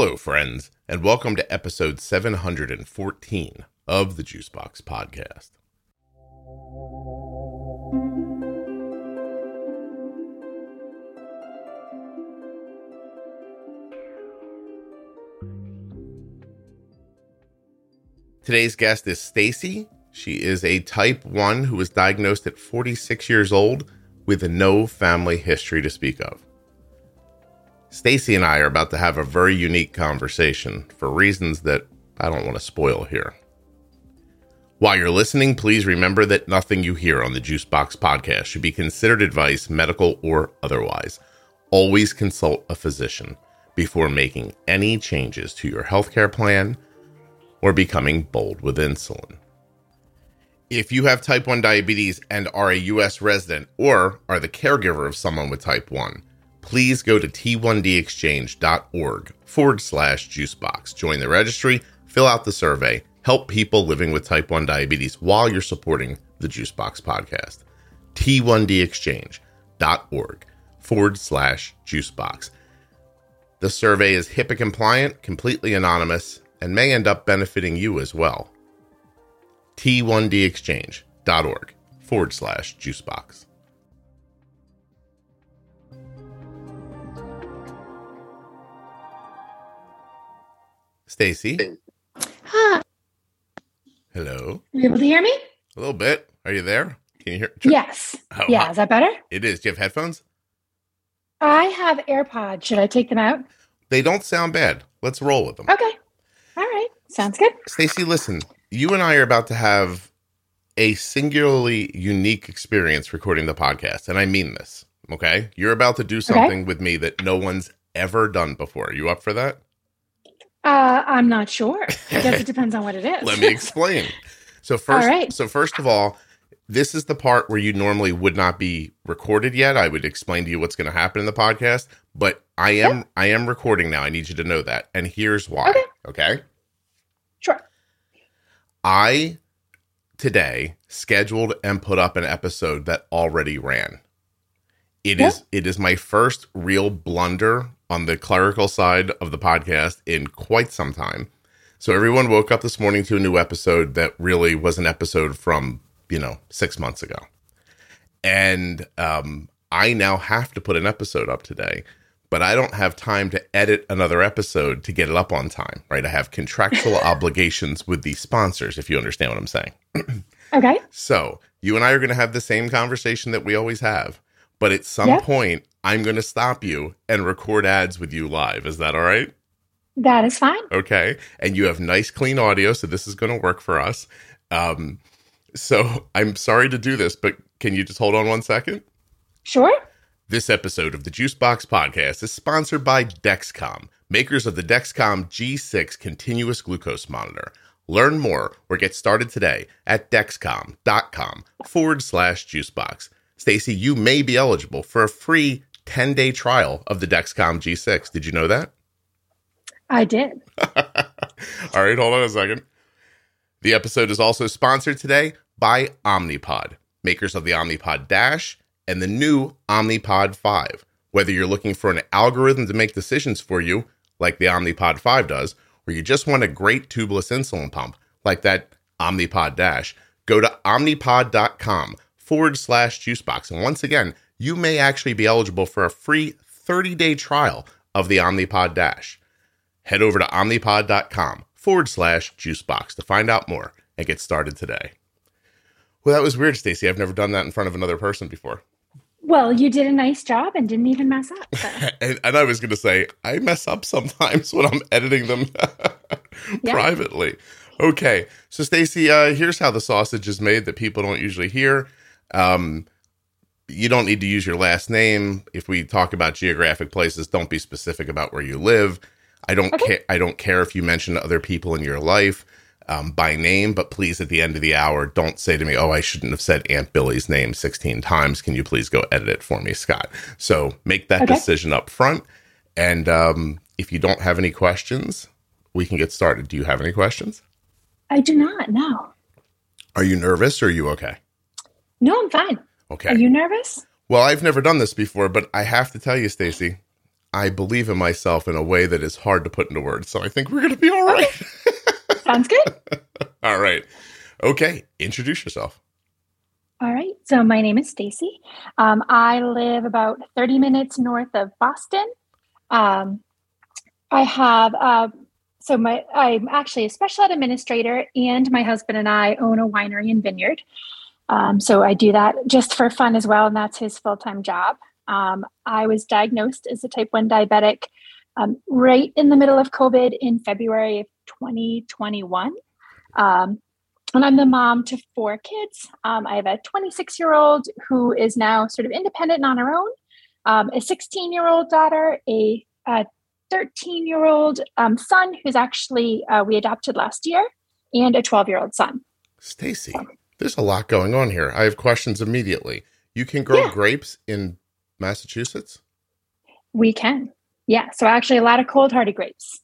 Hello, friends, and welcome to episode 714 of the Juicebox Podcast. Today's guest is Stacy. She is a type 1 who was diagnosed at 46 years old with no family history to speak of. Stacy and I are about to have a very unique conversation for reasons that I don't want to spoil here. While you're listening, please remember that nothing you hear on the Juicebox podcast should be considered advice, medical or otherwise. Always consult a physician before making any changes to your healthcare plan or becoming bold with insulin. If you have type 1 diabetes and are a U.S. resident or are the caregiver of someone with type 1, please go to t1dexchange.org forward slash juicebox. Join the registry, fill out the survey, help people living with type 1 diabetes while you're supporting the Juicebox podcast. t1dexchange.org forward slash juicebox. The survey is HIPAA compliant, completely anonymous, and may end up benefiting you as well. t1dexchange.org forward slash juicebox. Stacy. Hi. Hello. Are you able to hear me? A little bit. Are you there? Can you hear? Yes. Oh, yeah. hi. Is that better? It is. Do you have headphones? I have AirPods. Should I take them out? They don't sound bad. Let's roll with them. Okay. All right. Sounds good. Stacy, listen. You and I are about to have a singularly unique experience recording the podcast, and I mean this. Okay, you're about to do something with me that no one's ever done before. Are you up for that? Uh, I'm not sure. I guess it depends on what it is. Let me explain. So first, right. so first of all, this is the part where you normally would not be recorded yet. I would explain to you what's going to happen in the podcast, but I am I am recording now. I need you to know that, and here's why. Okay. okay? sure. I today scheduled and put up an episode that already ran. It is Yeah. it is my first real blunder on the clerical side of the podcast in quite some time. So everyone woke up this morning to a new episode that really was an episode from, you know, 6 months ago. And um I now have to put an episode up today, but I don't have time to edit another episode to get it up on time, right? I have contractual obligations with the sponsors, if you understand what I'm saying. Okay. So you and I are going to have the same conversation that we always have, but at some Yeah. point, I'm going to stop you and record ads with you live. Is that all right? That is fine. Okay. And you have nice, clean audio, so this is going to work for us. Um, so I'm sorry to do this, but can you just hold on one second? Sure. This episode of the Juicebox Podcast is sponsored by Dexcom, makers of the Dexcom G6 continuous glucose monitor. Learn more or get started today at dexcom.com forward slash juicebox. Stacy, you may be eligible for a free 10 day trial of the Dexcom G6. Did you know that? I did. All right, hold on a second. The episode is also sponsored today by Omnipod, makers of the Omnipod Dash and the new Omnipod 5. Whether you're looking for an algorithm to make decisions for you, like the Omnipod 5 does, or you just want a great tubeless insulin pump, like that Omnipod Dash, go to omnipod.com forward slash juicebox. And once again, you may actually be eligible for a free 30 day trial of the Omnipod Dash head over to omnipod.com forward slash juicebox to find out more and get started today. Well, that was weird, Stacy. I've never done that in front of another person before. Well, you did a nice job and didn't even mess up. so. And, and I was going to say, I mess up sometimes when I'm editing them Yeah. privately. Okay. So, Stacy, uh, here's how the sausage is made that people don't usually hear. Um, you don't need to use your last name. If we talk about geographic places, don't be specific about where you live. I don't Okay. care. I don't care if you mention other people in your life um, by name, but please, at the end of the hour, don't say to me, "Oh, I shouldn't have said Aunt Billy's name 16 times. Can you please go edit it for me, Scott?" So make that Okay. decision up front. And um, if you don't have any questions, we can get started. Do you have any questions? I do not. No. Are you nervous or are you okay? No, I'm fine. Okay. Are you nervous? well, I've never done this before, but I have to tell you, Stacy, I believe in myself in a way that is hard to put into words. So I think we're going to be all right. Sounds good. all right. Okay. Introduce yourself. All right. So my name is Stacy. Um, I live about 30 minutes north of Boston. Um, I have uh, so my I'm actually a special ed administrator, and my husband and I own a winery and vineyard. Um, so I do that just for fun as well, and that's his full time job. Um, I was diagnosed as a type 1 diabetic um, right in the middle of COVID in February of 2021. Um, and I'm the mom to four kids. Um, I have a 26 year old who is now sort of independent on her own, um, a 16 year old daughter, a 13 year old son who's actually uh, we adopted last year, and a 12 year old son. Stacy, there's a lot going on here. I have questions immediately. You can grow yeah. grapes in Massachusetts? We can. Yeah. So actually, a lot of cold hardy grapes.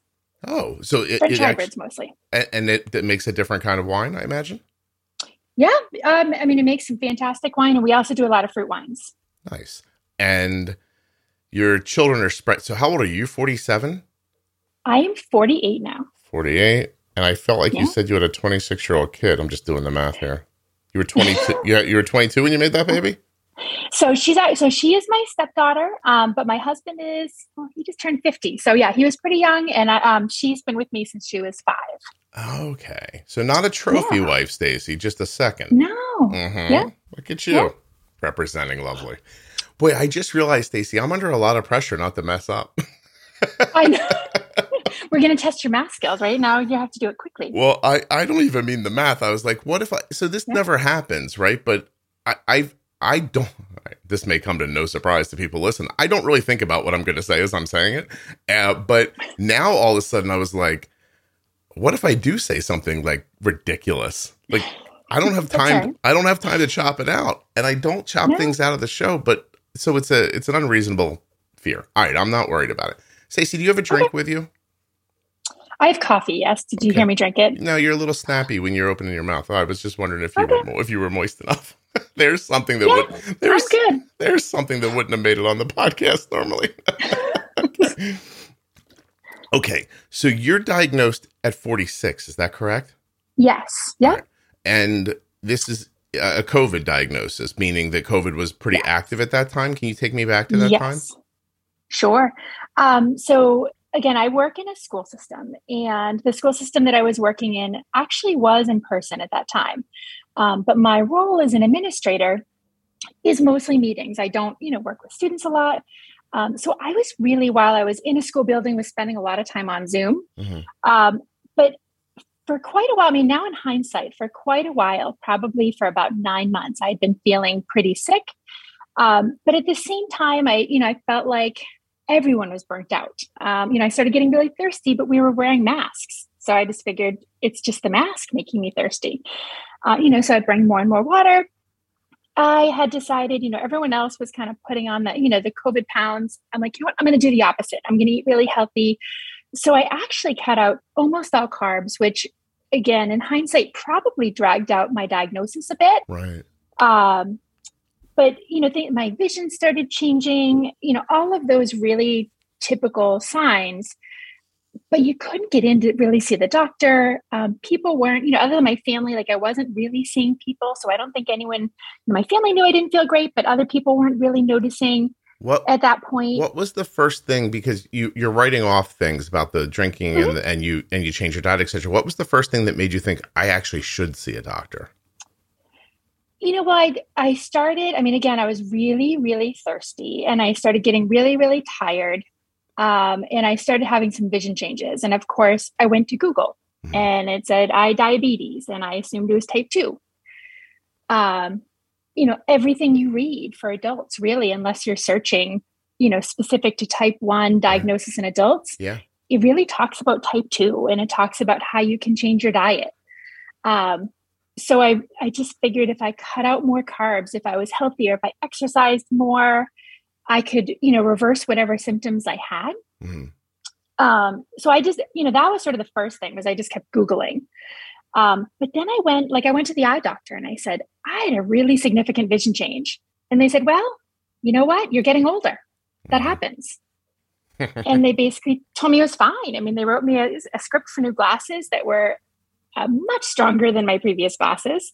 Oh, so it, French it hybrids actually, mostly. And it, it makes a different kind of wine, I imagine. Yeah, um, I mean, it makes some fantastic wine, and we also do a lot of fruit wines. Nice. And your children are spread. So, how old are you? Forty-seven. I am forty-eight now. Forty-eight, and I felt like yeah. you said you had a twenty-six-year-old kid. I'm just doing the math here. You were twenty-two. yeah, you were twenty-two when you made that baby. So she's so she is my stepdaughter, um, but my husband is well, he just turned fifty. So yeah, he was pretty young, and I, um, she's been with me since she was five. Okay, so not a trophy yeah. wife, Stacy, just a second. No, mm-hmm. yeah. Look at you yeah. representing lovely. Boy, I just realized, Stacy, I'm under a lot of pressure not to mess up. I know. We're going to test your math skills right now. You have to do it quickly. Well, I, I don't even mean the math. I was like, what if I? So this yeah. never happens, right? But I, I've I don't. This may come to no surprise to people listen. I don't really think about what I'm going to say as I'm saying it, uh, but now all of a sudden I was like, "What if I do say something like ridiculous? Like I don't have time. Okay. I don't have time to chop it out, and I don't chop yeah. things out of the show. But so it's a it's an unreasonable fear. All right, I'm not worried about it. Stacey, do you have a drink okay. with you? I have coffee. Yes. Did you okay. hear me drink it? No, you're a little snappy when you're opening your mouth. Oh, I was just wondering if you were if you were moist enough. there's something that yeah, would there's good. there's something that wouldn't have made it on the podcast normally. okay, so you're diagnosed at 46. Is that correct? Yes. Yeah. Right. And this is a COVID diagnosis, meaning that COVID was pretty yes. active at that time. Can you take me back to that yes. time? Sure. Um, so again, I work in a school system, and the school system that I was working in actually was in person at that time. Um, but my role as an administrator is mostly meetings. I don't, you know, work with students a lot. Um, so I was really, while I was in a school building, was spending a lot of time on Zoom. Mm-hmm. Um, but for quite a while, I mean, now in hindsight, for quite a while, probably for about nine months, I had been feeling pretty sick. Um, but at the same time, I, you know, I felt like everyone was burnt out. Um, you know, I started getting really thirsty, but we were wearing masks. So I just figured it's just the mask making me thirsty. Uh, you know, so I'd bring more and more water. I had decided, you know, everyone else was kind of putting on the, you know, the COVID pounds. I'm like, you know what? I'm going to do the opposite. I'm going to eat really healthy. So I actually cut out almost all carbs, which again, in hindsight, probably dragged out my diagnosis a bit. Right. Um, but you know, th- my vision started changing. You know, all of those really typical signs but you couldn't get in to really see the doctor. Um, people weren't, you know, other than my family, like I wasn't really seeing people. So I don't think anyone, my family knew I didn't feel great, but other people weren't really noticing what, at that point. What was the first thing? Because you you're writing off things about the drinking mm-hmm. and and you and you change your diet, etc. What was the first thing that made you think I actually should see a doctor? You know what? I, I started. I mean, again, I was really, really thirsty, and I started getting really, really tired. Um, and I started having some vision changes. And of course, I went to Google mm-hmm. and it said I diabetes, and I assumed it was type two. Um, you know, everything you read for adults, really, unless you're searching, you know, specific to type one diagnosis in adults, yeah, it really talks about type two, and it talks about how you can change your diet. Um, so I, I just figured if I cut out more carbs, if I was healthier, if I exercised more, I could, you know, reverse whatever symptoms I had. Mm-hmm. Um, so I just, you know, that was sort of the first thing was I just kept Googling. Um, but then I went, like I went to the eye doctor and I said, I had a really significant vision change. And they said, well, you know what? You're getting older. That mm-hmm. happens. and they basically told me it was fine. I mean, they wrote me a, a script for new glasses that were uh, much stronger than my previous bosses,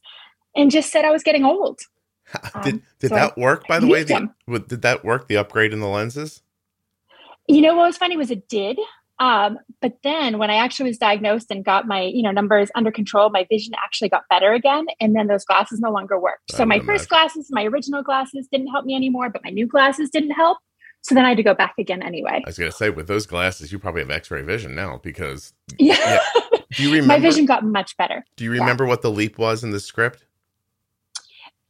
and just said I was getting old. did um, did so that I, work, by the way? The, did that work, the upgrade in the lenses? You know what was funny was it did. Um, but then when I actually was diagnosed and got my, you know, numbers under control, my vision actually got better again. And then those glasses no longer worked. so my first glasses, my original glasses didn't help me anymore, but my new glasses didn't help. So then I had to go back again anyway. I was going to say, with those glasses, you probably have X-ray vision now because yeah. yeah. Do you remember? my vision got much better. Do you remember yeah. what the leap was in the script?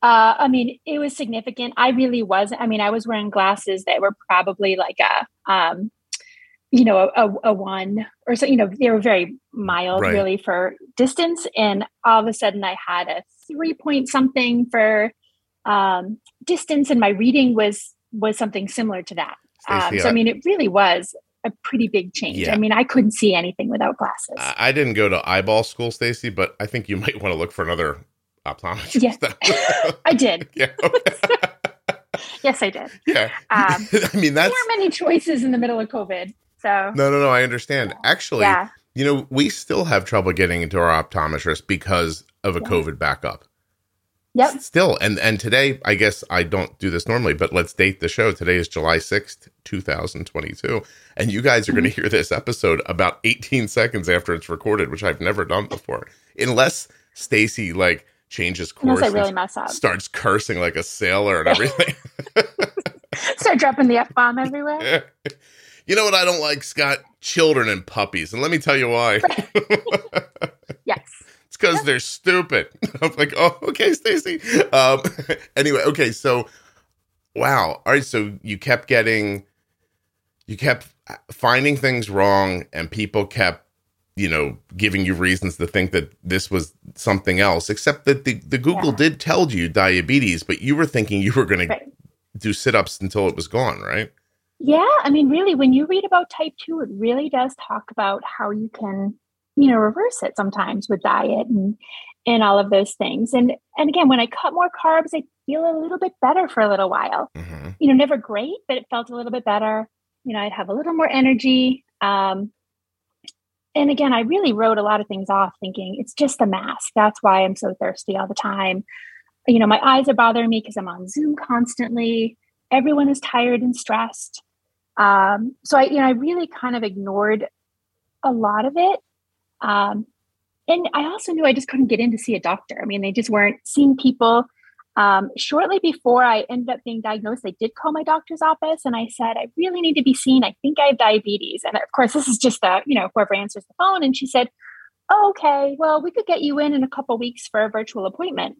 Uh, I mean, it was significant. I really was. I mean, I was wearing glasses that were probably like a, um, you know, a, a, one or so. You know, they were very mild, right. really, for distance. And all of a sudden, I had a three point something for um, distance, and my reading was was something similar to that. Um, so, I mean, it really was a pretty big change. Yeah. I mean, I couldn't see anything without glasses. I didn't go to eyeball school, Stacy, but I think you might want to look for another optometrist. Yeah, I did. Yeah. yes, I did. Yeah. Um, I mean, that's there were many choices in the middle of COVID. So no, no, no. I understand. Actually, yeah. you know, we still have trouble getting into our optometrist because of a yeah. COVID backup. Yep. Still, and and today, I guess I don't do this normally, but let's date the show. Today is July sixth, two thousand twenty-two, and you guys are mm-hmm. going to hear this episode about eighteen seconds after it's recorded, which I've never done before, unless Stacy like changes course, unless I really mess up, starts cursing like a sailor and everything, start dropping the f bomb everywhere. You know what I don't like, Scott? Children and puppies, and let me tell you why. yes because yep. they're stupid. I'm like, oh, okay, Stacy. Um, anyway, okay, so wow. All right, so you kept getting, you kept finding things wrong, and people kept, you know, giving you reasons to think that this was something else. Except that the the Google yeah. did tell you diabetes, but you were thinking you were going right. to do sit ups until it was gone, right? Yeah, I mean, really, when you read about type two, it really does talk about how you can you know reverse it sometimes with diet and and all of those things. And and again when i cut more carbs i feel a little bit better for a little while. Mm-hmm. you know never great but it felt a little bit better. You know i'd have a little more energy. Um and again i really wrote a lot of things off thinking it's just the mask. That's why i'm so thirsty all the time. You know my eyes are bothering me because i'm on zoom constantly. Everyone is tired and stressed. Um so i you know i really kind of ignored a lot of it um, and I also knew I just couldn't get in to see a doctor. I mean, they just weren't seeing people. Um, shortly before I ended up being diagnosed, I did call my doctor's office and I said, I really need to be seen. I think I have diabetes. And of course, this is just the, you know, whoever answers the phone. And she said, oh, okay, well, we could get you in in a couple weeks for a virtual appointment.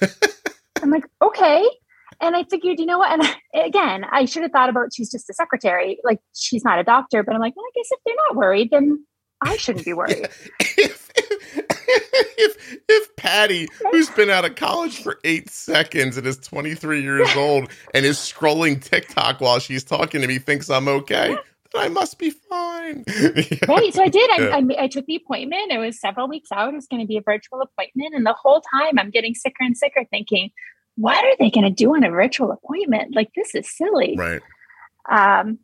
I'm like, okay. And I figured, you know what? And again, I should have thought about she's just a secretary, like she's not a doctor. But I'm like, well, I guess if they're not worried, then I shouldn't be worried. if, if, if Patty, who's been out of college for eight seconds and is 23 years old and is scrolling TikTok while she's talking to me, thinks I'm okay, then I must be fine. right. So I did. I, yeah. I, I, took the appointment. It was several weeks out. It was going to be a virtual appointment. And the whole time I'm getting sicker and sicker, thinking, what are they going to do on a virtual appointment? Like, this is silly. Right. Um,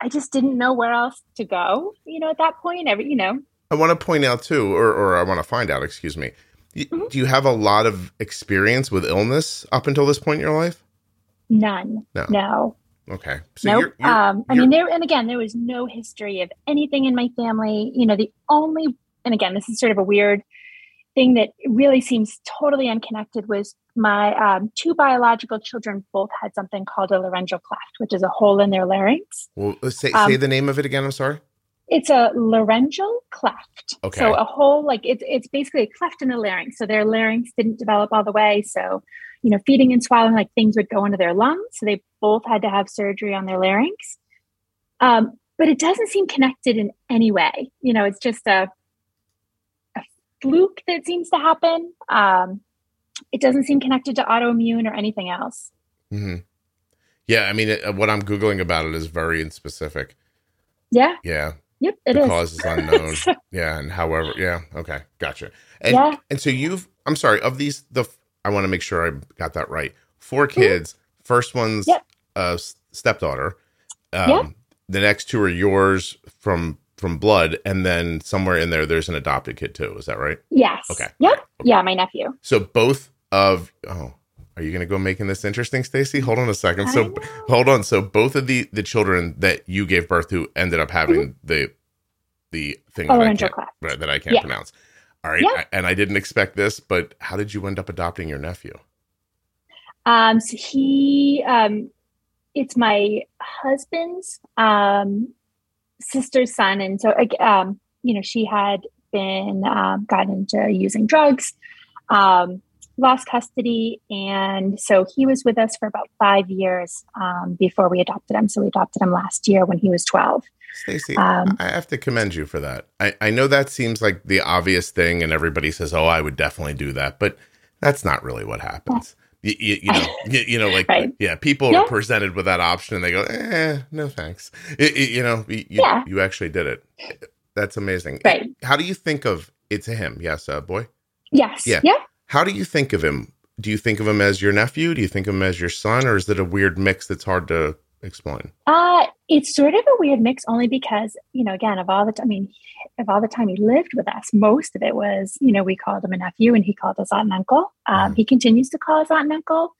I just didn't know where else to go. You know, at that point, every you know. I want to point out too, or or I want to find out. Excuse me. Mm-hmm. Do you have a lot of experience with illness up until this point in your life? None. No. No. Okay. So nope. You're, you're, um, I mean, there and again, there was no history of anything in my family. You know, the only and again, this is sort of a weird thing that really seems totally unconnected was my um, two biological children both had something called a laryngeal cleft, which is a hole in their larynx. Well, say, um, say the name of it again. I'm sorry. It's a laryngeal cleft. Okay. So a hole, like it's it's basically a cleft in the larynx. So their larynx didn't develop all the way. So, you know, feeding and swallowing, like things would go into their lungs. So they both had to have surgery on their larynx. Um, but it doesn't seem connected in any way. You know, it's just a fluke that seems to happen. Um, it doesn't seem connected to autoimmune or anything else. Mm-hmm. Yeah, I mean, it, what I'm googling about it is very specific. Yeah. Yeah. Yep. It the is. cause is unknown. yeah, and however, yeah. Okay, gotcha. And yeah. and so you've. I'm sorry. Of these, the I want to make sure I got that right. Four kids. Mm-hmm. First one's yep. a stepdaughter. Um, yep. the next two are yours from from blood, and then somewhere in there, there's an adopted kid too. Is that right? Yes. Okay. Yep. Okay. Yeah, my nephew. So both of oh, are you going to go making this interesting, Stacy? Hold on a second. I So know. hold on. So both of the the children that you gave birth to ended up having the the thing that I can't, right, that I can't Yeah. pronounce. All right, Yeah. I- and I didn't expect this, but how did you end up adopting your nephew? Um, so he, um, it's my husband's um, sister's son, and so um, you know, she had been um, gotten into using drugs, um, lost custody, and so he was with us for about five years um, before we adopted him. So we adopted him last year when he was twelve. Stacy, Um, I have to commend you for that. I, I know that seems like the obvious thing, and everybody says, "Oh, I would definitely do that," but that's not really what happens. You, you, you know, you, you know, like Right. yeah, people Yeah. are presented with that option, and they go, "Eh, no thanks." It- it- you know, you, Yeah. you actually did it. That's amazing. Right. How do you think of it's him? Yes, uh, boy. Yes. Yeah. Yeah. How do you think of him? Do you think of him as your nephew? Do you think of him as your son, or is it a weird mix that's hard to explain? Uh, it's sort of a weird mix only because, you know, again, of all the time, I mean, of all the time he lived with us, most of it was, you know, we called him a nephew and he called us aunt and uncle. Um, Mhm. He continues to call us aunt and uncle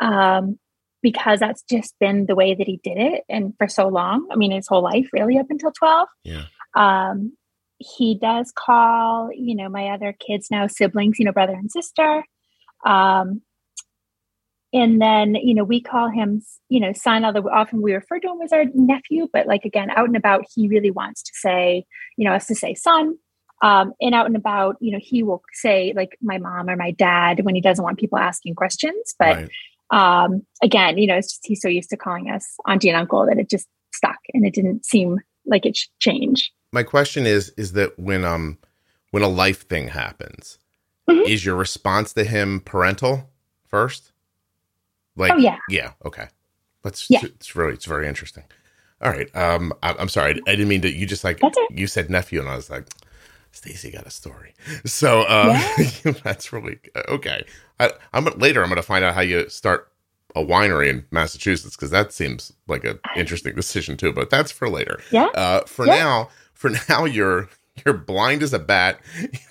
um, because that's just been the way that he did it. And for so long, I mean, his whole life, really, up until 12. Yeah. Um, he does call, you know, my other kids now siblings, you know, brother and sister. And then, you know, we call him, you know, son, although often we refer to him as our nephew, but like again, out and about, he really wants to say, you know, us to say son. Um, and out and about, you know, he will say like my mom or my dad when he doesn't want people asking questions. But Right. um, again, you know, it's just he's so used to calling us auntie and uncle that it just stuck and it didn't seem like it should change. my question is is that when um when a life thing happens Mhm. is your response to him parental first like Oh, yeah. yeah okay that's Yeah. it's really it's very interesting all right um I, i'm sorry I, didn't mean to you just like you said nephew and i was like stacy got a story so uh that's really okay I, i'm later i'm gonna find out how you start a winery in massachusetts because that seems like an interesting decision too but that's for later Yeah. uh, for Yeah. now, for now, you're you're blind as a bat,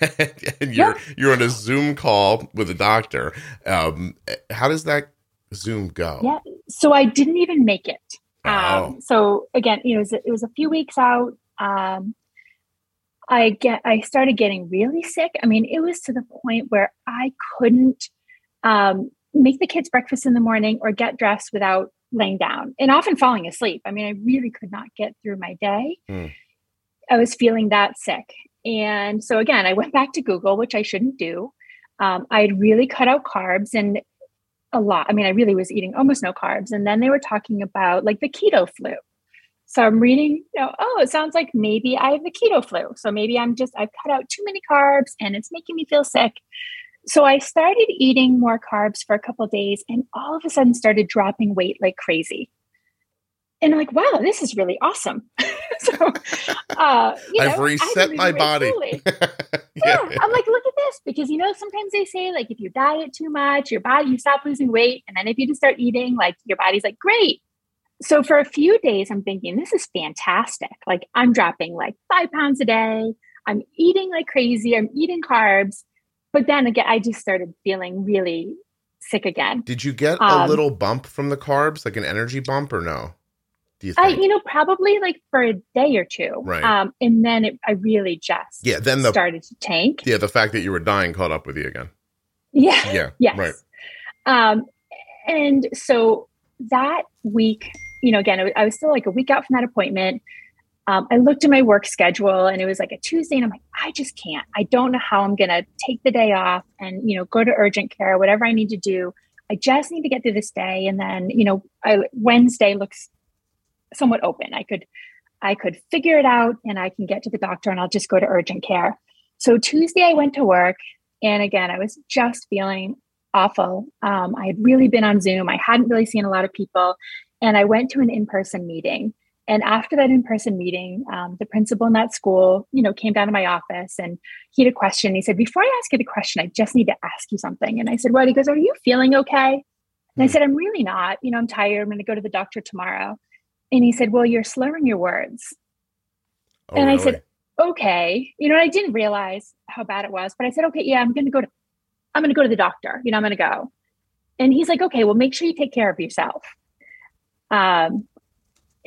and you're you're on a Zoom call with a doctor. Um, how does that Zoom go? Yeah. So I didn't even make it. Oh. Um, so again, you know, it was, it was a few weeks out. Um, I get, I started getting really sick. I mean, it was to the point where I couldn't um, make the kids breakfast in the morning or get dressed without laying down and often falling asleep. I mean, I really could not get through my day. Hmm. I was feeling that sick. And so again, I went back to Google, which I shouldn't do. Um, I had really cut out carbs and a lot. I mean, I really was eating almost no carbs. And then they were talking about like the keto flu. So I'm reading, you know, oh, it sounds like maybe I have the keto flu. So maybe I'm just, I've cut out too many carbs and it's making me feel sick. So I started eating more carbs for a couple days and all of a sudden started dropping weight like crazy. And I'm like, wow, this is really awesome. so uh, you I've I reset my body. yeah. yeah, I'm like, look at this. Because, you know, sometimes they say, like, if you diet too much, your body, you stop losing weight. And then if you just start eating, like, your body's like, great. So for a few days, I'm thinking, this is fantastic. Like, I'm dropping like five pounds a day. I'm eating like crazy. I'm eating carbs. But then again, I just started feeling really sick again. Did you get a Um, little bump from the carbs, like an energy bump, or no? Do you I, you know, probably like for a day or two. Right. Um, and then it, I really just yeah. Then the started to tank. yeah the fact that you were dying caught up with you again. Yeah. Yeah. Yes. Right. Um, and so that week, you know, again, I was still like a week out from that appointment. Um, I looked at my work schedule and it was like a Tuesday, and I'm like, I just can't. I don't know how I'm going to take the day off and, you know, go to urgent care, whatever I need to do. I just need to get through this day. And then, you know, I, Wednesday looks somewhat open. I could, I could figure it out and I can get to the doctor and I'll just go to urgent care. So Tuesday I went to work and again, I was just feeling awful. Um, I had really been on Zoom. I hadn't really seen a lot of people. And I went to an in person meeting. And after that in person meeting, um, the principal in that school, you know, came down to my office and he had a question. He said, Before I ask you the question, I just need to ask you something. And I said, What? He goes, Are you feeling okay? And I Hmm. said, I'm really not. You know, I'm tired. I'm going to go to the doctor tomorrow. And he said, Well, you're slurring your words. Oh, and I said, Okay. You know, I didn't realize how bad it was, but I said, Okay, yeah, I'm going to go to, I'm going to go to the doctor. You know, I'm going to go. And he's like, Okay, well, make sure you take care of yourself. Um,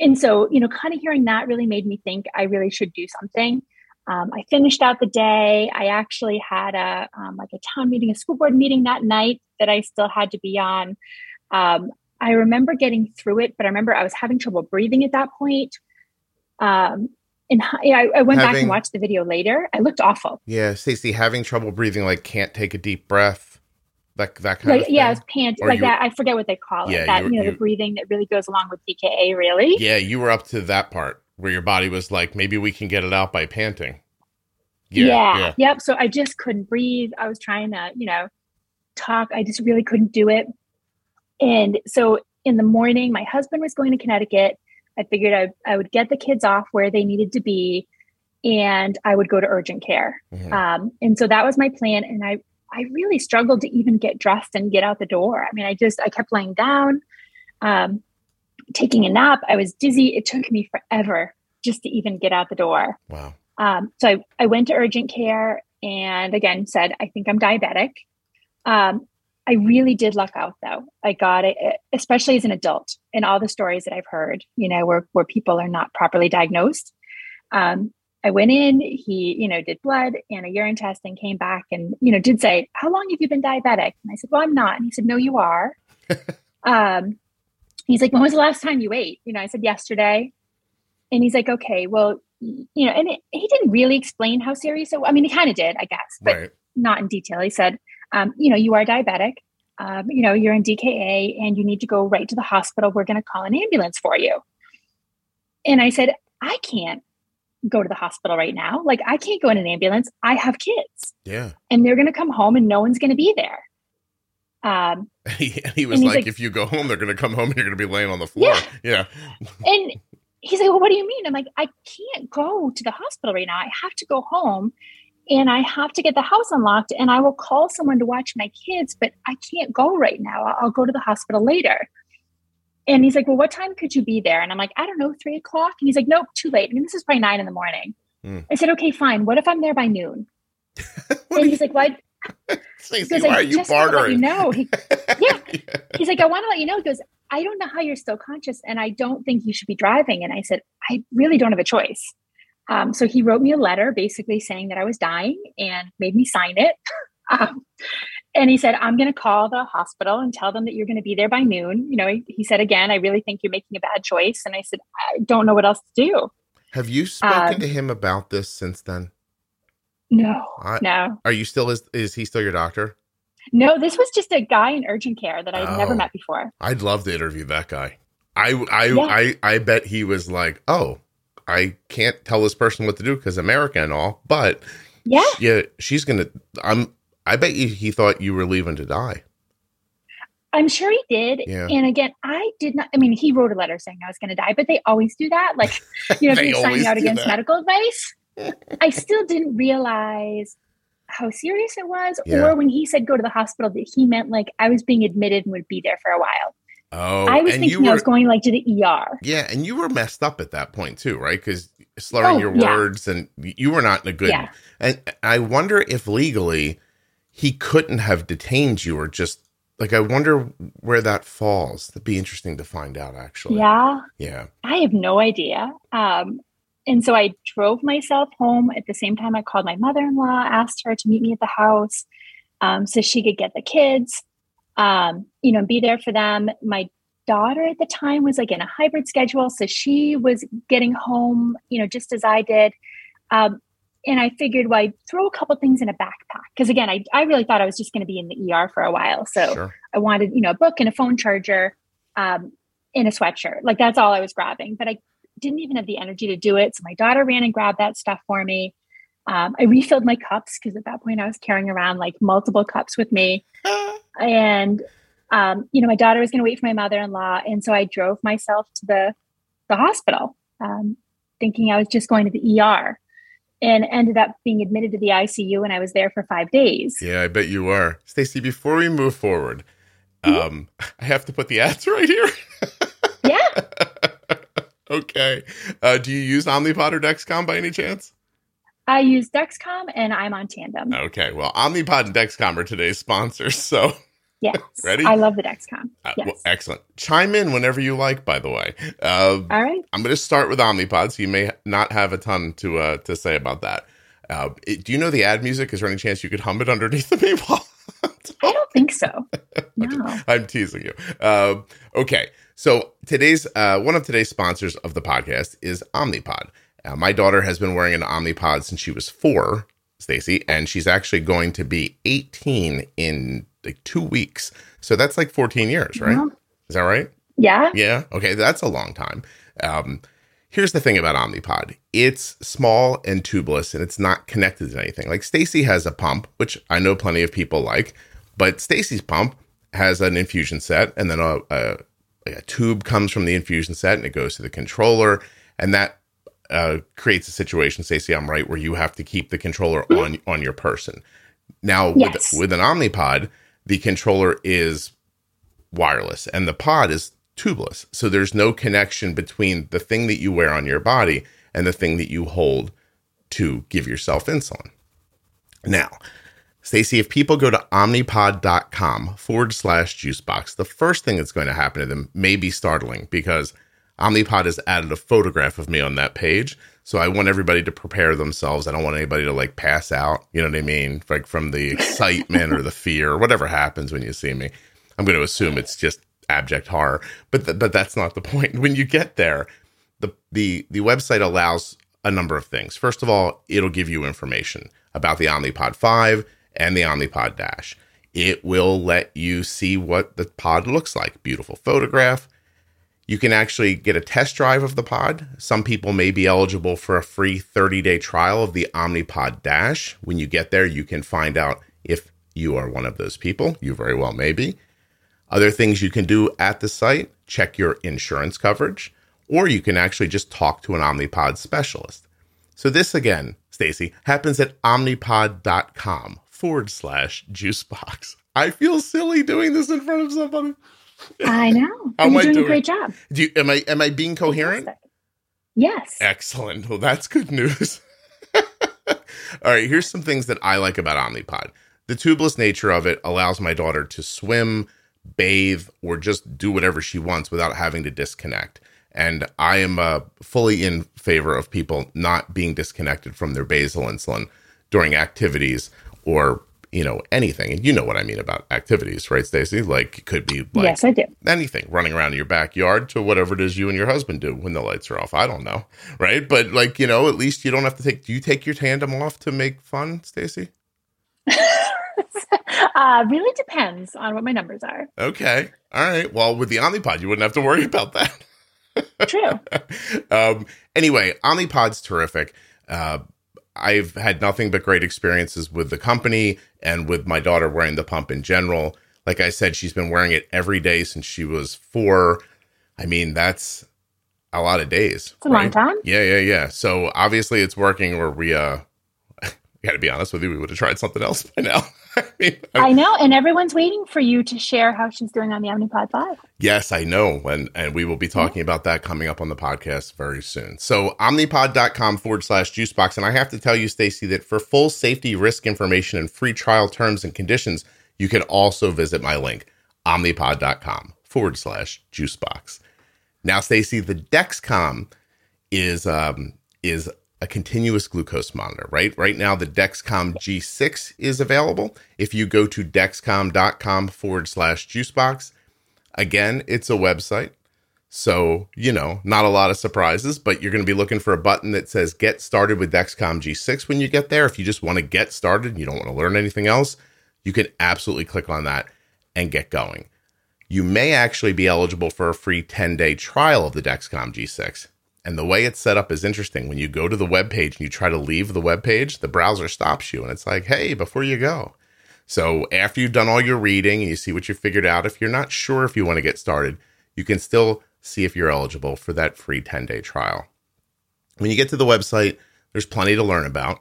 and so, you know, kind of hearing that really made me think I really should do something. Um, I finished out the day. I actually had a um, like a town meeting, a school board meeting that night that I still had to be on. Um, I remember getting through it, but I remember I was having trouble breathing at that point. Um, and I, I went back and watched the video later. I looked awful. Yeah, Stacey, having trouble breathing, like can't take a deep breath, like that kind Like, of thing. yeah, I was panting like you- that. I forget what they call Yeah, it. That you- you know, you- the breathing that really goes along with DKA. Really? Yeah, you were up to that part where your body was like, maybe we can get it out by panting. yeah, Yep. So I just couldn't breathe. I was trying to, you know, talk. I just really couldn't do it. And so in the morning, my husband was going to Connecticut. I figured I, I would get the kids off where they needed to be and I would go to urgent care. Mhm. Um, and so that was my plan. And I, I really struggled to even get dressed and get out the door. I mean, I just, I kept laying down, um, taking a nap. I was dizzy. It took me forever just to even get out the door. Wow. Um, so I, I went to urgent care and again said, I think I'm diabetic. Um, I really did luck out though. I got it, especially as an adult and all the stories that I've heard, you know, where, where people are not properly diagnosed. Um, I went in, he, you know, did blood and a urine test and came back and, you know, did say, how long have you been diabetic? And I said, well, I'm not. And he said, no, you are. um, he's like, when was the last time you ate? You know, I said, yesterday. And he's like, okay, well, you know, and it, he didn't really explain how serious it was. I mean, he kind of did, I guess, but Right. not in detail. He said, um, you know, you are diabetic. Um, you know, you're in DKA and you need to go right to the hospital. We're going to call an ambulance for you. And I said, I can't go to the hospital right now. Like, I can't go in an ambulance. I have kids Yeah. and they're going to come home and no one's going to be there. Um, he, he was like, like- if you go home, they're going to come home and you're going to be laying on the floor. Yeah. and he's like, Well, what do you mean? I'm like, I can't go to the hospital right now. I have to go home and I have to get the house unlocked and I will call someone to watch my kids, but I can't go right now. I'll, I'll go to the hospital later. And he's like, Well, what time could you be there? And I'm like, I don't know, three o'clock. And he's like, Nope, too late. I mean, this is probably nine in the morning. Hmm. I said, Okay, fine. What if I'm there by noon? And he's like, Why? Stacey, Because why are you just want to let you bartering? know. He, yeah. He's like, I want to let you know. He goes, I don't know how you're still conscious, and I don't think you should be driving. And I said, I really don't have a choice. Um, so he wrote me a letter basically saying that I was dying and made me sign it. um, and he said, I'm going to call the hospital and tell them that you're going to be there by noon. You know, he, he said, again, I really think you're making a bad choice. And I said, I don't know what else to do. Have you spoken Um, to him about this since then? No, I- no, Are you still, is, is he still your doctor? no. This was just a guy in urgent care that I'd never Oh. met before. I'd love to interview that guy. I, I, Yeah. I, I bet he was like, oh, I can't tell this person what to do because America and all, but Yeah. yeah, she's gonna. I'm. I bet you he thought you were leaving to die. I'm sure he did. Yeah. And again, I did not, I mean, he wrote a letter saying I was going to die, but they always do that. Like, you know, if you're signing out against that. medical advice. I still didn't realize how serious it was. Yeah. Or when he said go to the hospital, that he meant like I was being admitted and would be there for a while. Oh, I was thinking I was going like to the ER. yeah, and you were messed up at that point too, right? Because slurring Oh, your yeah. words and you were not in a good. Yeah. And I wonder if legally he couldn't have detained you or just like I wonder where that falls. That'd be interesting to find out. Actually, Yeah. yeah. I have no idea. Um, and so I drove myself home at the same time. I called my mother in law, asked her to meet me at the house um, so she could get the kids, um, you know, be there for them. My daughter at the time was like in a hybrid schedule. So she was getting home, you know, just as I did. Um, and I figured, well, I'd throw a couple things in a backpack. Because again, I, I really thought I was just going to be in the ER for a while. So sure. I wanted, you know, a book and a phone charger, um, in a sweatshirt. Like that's all I was grabbing. But I didn't even have the energy to do it. So my daughter ran and grabbed that stuff for me. Um, I refilled my cups because at that point I was carrying around like multiple cups with me. And um, you know, my daughter was going to wait for my mother-in-law, and so I drove myself to the the hospital, um, thinking I was just going to the ER, and ended up being admitted to the ICU, and I was there for five days. Yeah, I bet you are. Stacy, before we move forward, Mhm. um, I have to put the ads right here. Yeah. okay. Uh, do you use Omnipod or Dexcom by any chance? I use Dexcom and I'm on Tandem. Okay. Well, Omnipod and Dexcom are today's sponsors. So Yes. Ready? I love the Dexcom. Uh, Yes. well, excellent. Chime in whenever you like. By the way, uh, All right. I'm going to start with Omnipod, so you may not have a ton to uh, to say about that. Uh, it- do you know the ad music? Is there any chance you could hum it underneath the people? I don't think so. No. I'm teasing you. Uh, okay, so today's uh, one of today's sponsors of the podcast is Omnipod. Uh, my daughter has been wearing an Omnipod since she was four, Stacy, and she's actually going to be 18 in like two weeks. So that's like 14 years, right? Well, Is that right? yeah. Yeah. Okay. That's a long time. Um, here's the thing about Omnipod it's small and tubeless and it's not connected to anything. Like Stacy has a pump, which I know plenty of people like, but Stacy's pump has an infusion set and then a, a, a tube comes from the infusion set and it goes to the controller. And that uh, creates a situation, Stacey, I'm right, where you have to keep the controller on on your person. Now, Yes. with, with an Omnipod, the controller is wireless and the pod is tubeless. So there's no connection between the thing that you wear on your body and the thing that you hold to give yourself insulin. Now, Stacey, if people go to omnipod.com forward slash juicebox, the first thing that's going to happen to them may be startling because Omnipod has added a photograph of me on that page. So I want everybody to prepare themselves. I don't want anybody to like pass out. You know what I mean? Like from the excitement or the fear or whatever happens when you see me. I'm going to assume it's just abject horror, but th- but that's not the point. When you get there, the the the website allows a number of things. First of all, it'll give you information about the Omnipod 5 and the Omnipod Dash. It will let you see what the pod looks like. Beautiful photograph. You can actually get a test drive of the pod. Some people may be eligible for a free 30 day trial of the Omnipod Dash. When you get there, you can find out if you are one of those people. You very well may be. Other things you can do at the site check your insurance coverage, or you can actually just talk to an Omnipod specialist. So, this again, Stacy, happens at omnipod.com forward slash juicebox. I feel silly doing this in front of somebody. I know. How am You're I doing doing? a great job. Do you, am I am I being coherent? Yes. Excellent. Well, that's good news. All right, here's some things that I like about Omnipod. The tubeless nature of it allows my daughter to swim, bathe, or just do whatever she wants without having to disconnect. And I am uh, fully in favor of people not being disconnected from their basal insulin during activities or you know anything. And you know what I mean about activities, right, stacy Like it could be like yes, I do. anything running around in your backyard to whatever it is you and your husband do when the lights are off. I don't know. Right. But like, you know, at least you don't have to take, do you take your tandem off to make fun, Stacy? uh, really depends on what my numbers are. Okay. All right. Well, with the Omnipod, you wouldn't have to worry about that. True. um, anyway, Omnipod's terrific. Uh, I've had nothing but great experiences with the company and with my daughter wearing the pump in general. Like I said, she's been wearing it every day since she was four. I mean, that's a lot of days. It's a long time. Yeah, yeah, yeah. So obviously it's working. Or we, uh, got to be honest with you, we would have tried something else by now. I mean, I know, and everyone's waiting for you to share how she's doing on the Omnipod 5. Yes, I know. And, and we will be talking about that coming up on the podcast very soon. So omnipod.com forward slash juicebox. And I have to tell you, Stacy, that for full safety risk information and free trial terms and conditions, you can also visit my link, omnipod.com forward slash juicebox. Now, Stacy, the Dexcom is um, is a continuous glucose monitor, right? Right now, the Dexcom G6 is available. If you go to dexcom.com forward slash juicebox, again, it's a website. So, you know, not a lot of surprises, but you're going to be looking for a button that says get started with Dexcom G6 when you get there. If you just want to get started and you don't want to learn anything else, you can absolutely click on that and get going. You may actually be eligible for a free 10 day trial of the Dexcom G6. And the way it's set up is interesting. When you go to the web page and you try to leave the web page, the browser stops you and it's like, hey, before you go. So after you've done all your reading and you see what you figured out, if you're not sure if you want to get started, you can still see if you're eligible for that free 10 day trial. When you get to the website, there's plenty to learn about.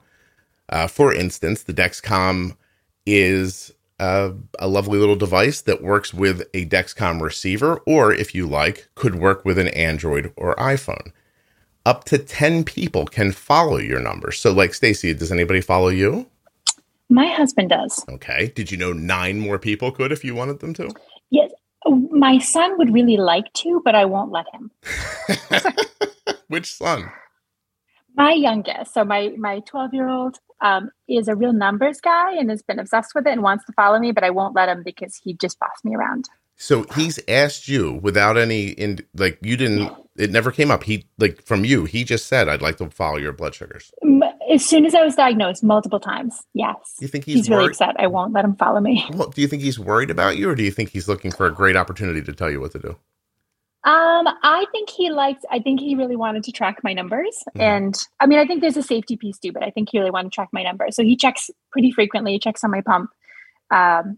Uh, for instance, the Dexcom is a lovely little device that works with a Dexcom receiver, or if you like, could work with an Android or iPhone. Up to 10 people can follow your number. So, like Stacy, does anybody follow you? My husband does. Okay. Did you know nine more people could if you wanted them to? Yes. My son would really like to, but I won't let him. Which son? My youngest. So my my 12 year old um, is a real numbers guy and has been obsessed with it and wants to follow me, but I won't let him because he just bossed me around. So he's asked you without any in like you didn't it never came up. He like from you, he just said I'd like to follow your blood sugars. As soon as I was diagnosed multiple times. Yes. You think he's, he's really upset I won't let him follow me. Well, do you think he's worried about you or do you think he's looking for a great opportunity to tell you what to do? Um, I think he liked. I think he really wanted to track my numbers, mm. and I mean, I think there's a safety piece too. But I think he really wanted to track my numbers, so he checks pretty frequently. He checks on my pump. Um,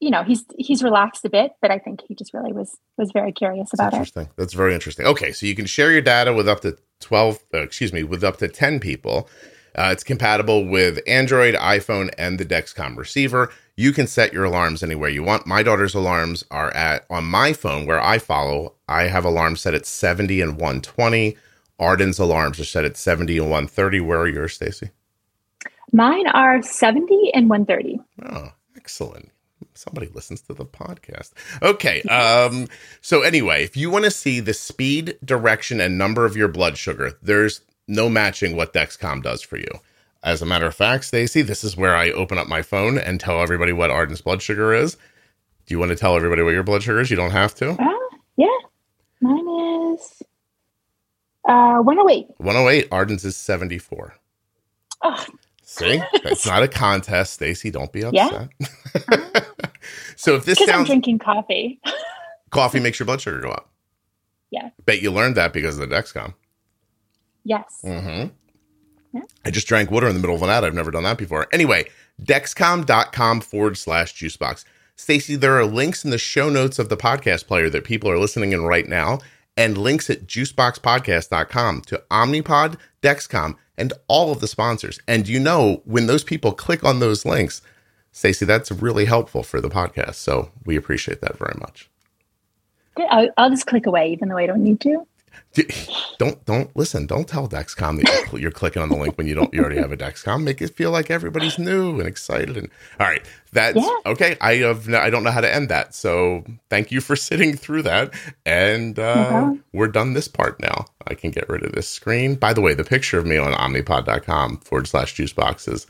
you know, he's he's relaxed a bit, but I think he just really was was very curious about That's interesting. it. That's very interesting. Okay, so you can share your data with up to twelve. Uh, excuse me, with up to ten people. Uh, it's compatible with Android, iPhone, and the Dexcom receiver. You can set your alarms anywhere you want. My daughter's alarms are at on my phone where I follow. I have alarms set at 70 and 120. Arden's alarms are set at 70 and 130. Where are yours, Stacy? Mine are 70 and 130. Oh, excellent. Somebody listens to the podcast. Okay. Um, so anyway, if you want to see the speed, direction, and number of your blood sugar, there's no matching what Dexcom does for you. As a matter of fact, Stacy, this is where I open up my phone and tell everybody what Arden's blood sugar is. Do you want to tell everybody what your blood sugar is? You don't have to. Uh, yeah, mine is uh, 108. 108. Arden's is 74. Oh. See, it's not a contest, Stacy. Don't be upset. Yeah. so if this sounds I'm drinking coffee, coffee makes your blood sugar go up. Yeah. Bet you learned that because of the Dexcom. Yes. Mm-hmm. Yeah. I just drank water in the middle of an ad. I've never done that before. Anyway, dexcom.com forward slash juicebox. Stacy, there are links in the show notes of the podcast player that people are listening in right now, and links at juiceboxpodcast.com to Omnipod, Dexcom, and all of the sponsors. And you know, when those people click on those links, Stacy, that's really helpful for the podcast. So we appreciate that very much. I'll just click away, even though I don't need to. Don't don't listen. Don't tell Dexcom that you're, you're, clicking on the link when you don't. You already have a Dexcom. Make it feel like everybody's new and excited. And all right, that's yeah. okay. I have. I don't know how to end that. So thank you for sitting through that. And uh, we're done this part now. I can get rid of this screen. By the way, the picture of me on Omnipod.com forward slash juice boxes.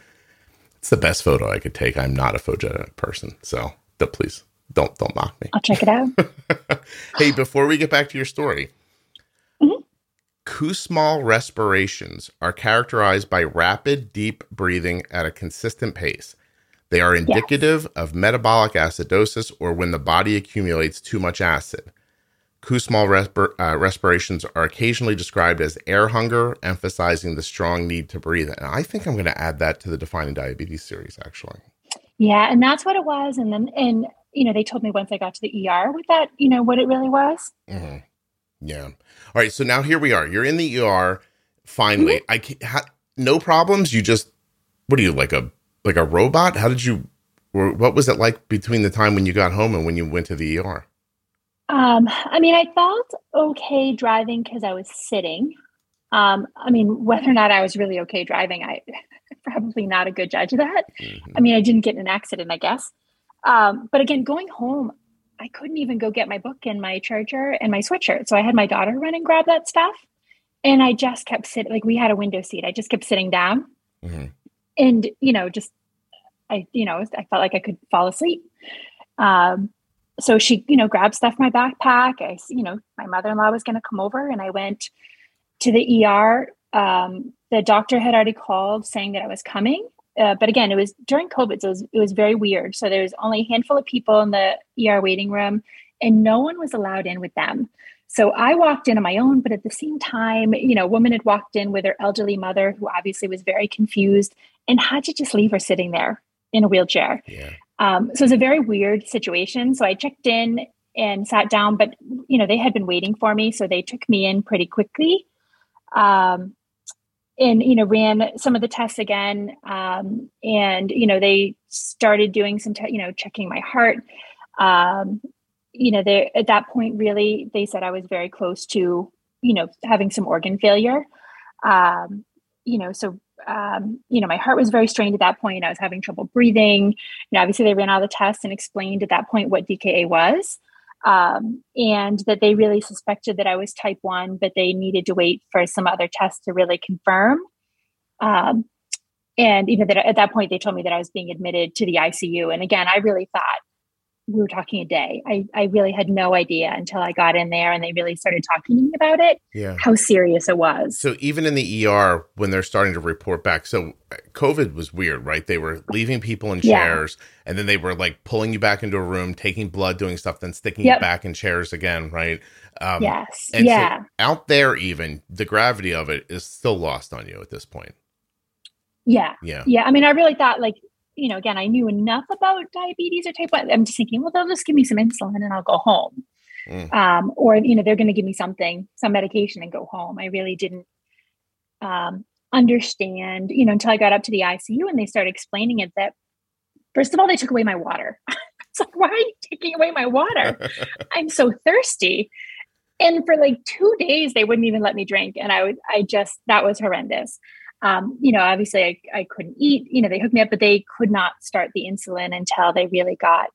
It's the best photo I could take. I'm not a photogenic person, so please don't don't mock me. I'll check it out. hey, before we get back to your story Kussmaul respirations are characterized by rapid, deep breathing at a consistent pace. They are indicative yes. of metabolic acidosis or when the body accumulates too much acid. Kussmaul resp- uh, respirations are occasionally described as air hunger, emphasizing the strong need to breathe. And I think I'm going to add that to the Defining Diabetes series, actually. Yeah, and that's what it was. And then, and you know, they told me once I got to the ER with that, you know, what it really was. Mm-hmm. Yeah. All right. So now here we are. You're in the ER. Finally, mm-hmm. I can't, ha, no problems. You just what are you like a like a robot? How did you? What was it like between the time when you got home and when you went to the ER? Um, I mean, I felt okay driving because I was sitting. Um, I mean, whether or not I was really okay driving, I probably not a good judge of that. Mm-hmm. I mean, I didn't get in an accident, I guess. Um, but again, going home, I couldn't even go get my book and my charger and my sweatshirt. So I had my daughter run and grab that stuff. And I just kept sitting, like we had a window seat. I just kept sitting down. Mm-hmm. And, you know, just, I, you know, I felt like I could fall asleep. Um, so she, you know, grabbed stuff from my backpack. I, you know, my mother in law was going to come over and I went to the ER. Um, the doctor had already called saying that I was coming uh, but again, it was during COVID, so it was, it was very weird. So there was only a handful of people in the ER waiting room, and no one was allowed in with them. So I walked in on my own, but at the same time, you know, a woman had walked in with her elderly mother who obviously was very confused and had to just leave her sitting there in a wheelchair. Yeah. Um, so it was a very weird situation. So I checked in and sat down, but you know, they had been waiting for me, so they took me in pretty quickly. Um, and you know ran some of the tests again um, and you know they started doing some te- you know checking my heart. Um, you know they at that point really they said i was very close to you know having some organ failure. Um, you know so um, you know my heart was very strained at that point. I was having trouble breathing. You know obviously they ran all the tests and explained at that point what dka was um, and that they really suspected that I was type 1, but they needed to wait for some other tests to really confirm. Um, and even that at that point, they told me that I was being admitted to the ICU. And again, I really thought we were talking a day. I, I really had no idea until I got in there and they really started talking to me about it. Yeah. How serious it was. So even in the ER, when they're starting to report back, so uh, COVID was weird, right? They were leaving people in chairs yeah. and then they were like pulling you back into a room, taking blood, doing stuff, then sticking yep. you back in chairs again, right? Um, yes. And yeah. So out there, even the gravity of it is still lost on you at this point. Yeah. Yeah. Yeah. I mean, I really thought like you know, again, I knew enough about diabetes or type 1. I'm just thinking, well, they'll just give me some insulin and I'll go home. Mm. Um, or, you know, they're going to give me something, some medication and go home. I really didn't um, understand, you know, until I got up to the ICU and they started explaining it that, first of all, they took away my water. it's like, why are you taking away my water? I'm so thirsty. And for like two days, they wouldn't even let me drink. And I would, I just, that was horrendous um, you know, obviously I, I couldn't eat, you know, they hooked me up, but they could not start the insulin until they really got,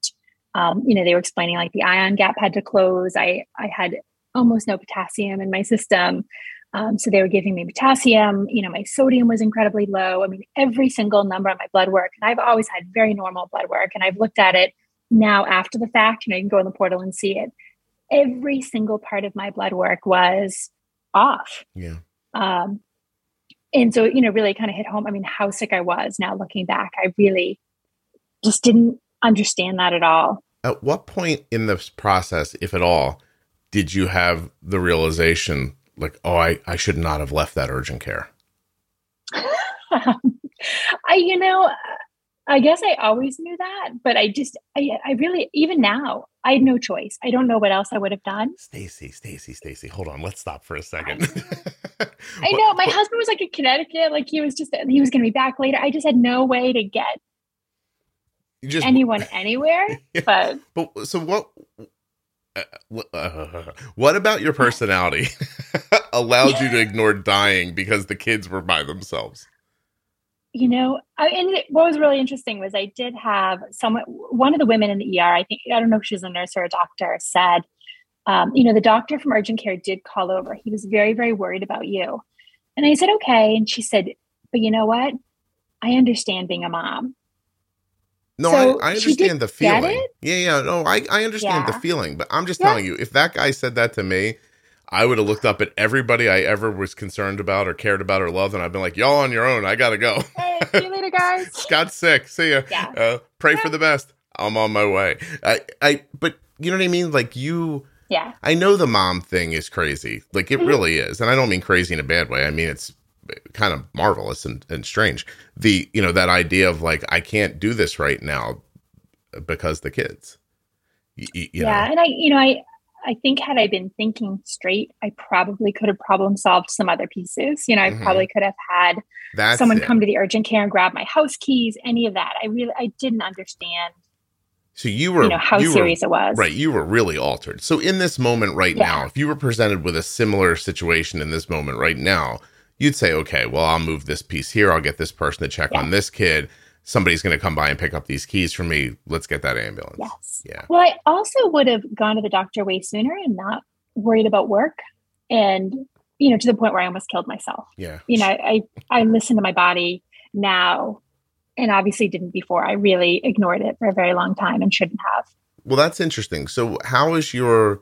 um, you know, they were explaining like the anion gap had to close. I, I had almost no potassium in my system. Um, so they were giving me potassium, you know, my sodium was incredibly low. I mean, every single number on my blood work, and I've always had very normal blood work. And I've looked at it now after the fact, you know, you can go in the portal and see it. Every single part of my blood work was off. Yeah. Um, and so you know really kind of hit home. I mean how sick i was now looking back. I really just didn't understand that at all. At what point in this process if at all did you have the realization like oh i i should not have left that urgent care? I you know I guess I always knew that, but I just, I, I really, even now, I had no choice. I don't know what else I would have done. Stacy, Stacy, Stacy, hold on. Let's stop for a second. I know. My husband was like in Connecticut. Like he was just, he was going to be back later. I just had no way to get just, anyone anywhere. Yeah. But, but so what, uh, uh, what about your personality allowed you to ignore dying because the kids were by themselves? You know, I, and what was really interesting was I did have someone, one of the women in the ER, I think, I don't know if she was a nurse or a doctor, said, um, you know, the doctor from urgent care did call over. He was very, very worried about you. And I said, okay. And she said, but you know what? I understand being a mom. No, so I, I, understand the feeling. Yeah, yeah. No, I, I understand yeah. the feeling, but I'm just yeah. telling you, if that guy said that to me, I would have looked up at everybody I ever was concerned about or cared about or loved, and I've been like, "Y'all on your own. I gotta go." Hey, see you later, guys. Scott's sick. See ya. Yeah. Uh, pray yeah. for the best. I'm on my way. I, I, but you know what I mean? Like you. Yeah. I know the mom thing is crazy. Like it mm-hmm. really is, and I don't mean crazy in a bad way. I mean it's kind of marvelous and, and strange. The you know that idea of like I can't do this right now because the kids. You, you yeah, know. and I you know I I think had I been thinking straight, I probably could have problem solved some other pieces. You know, I mm-hmm. probably could have had That's someone it. come to the urgent care and grab my house keys, any of that. I really I didn't understand. So you were you know how you serious were, it was. Right, you were really altered. So in this moment right yeah. now, if you were presented with a similar situation in this moment right now, you'd say, "Okay, well, I'll move this piece here. I'll get this person to check yeah. on this kid." Somebody's going to come by and pick up these keys for me. Let's get that ambulance. Yes. Yeah. Well, I also would have gone to the doctor way sooner and not worried about work. And, you know, to the point where I almost killed myself. Yeah. You know, I, I listen to my body now and obviously didn't before. I really ignored it for a very long time and shouldn't have. Well, that's interesting. So how is your,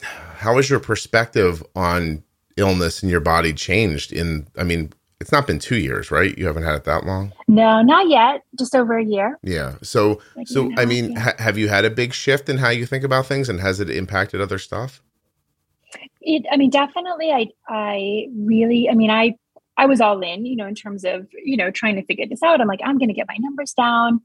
how is your perspective on illness in your body changed in, I mean, it's not been two years, right? You haven't had it that long. No, not yet. Just over a year. Yeah. So, like so I mean, ha- have you had a big shift in how you think about things, and has it impacted other stuff? It. I mean, definitely. I. I really. I mean, I. I was all in, you know, in terms of you know trying to figure this out. I'm like, I'm going to get my numbers down.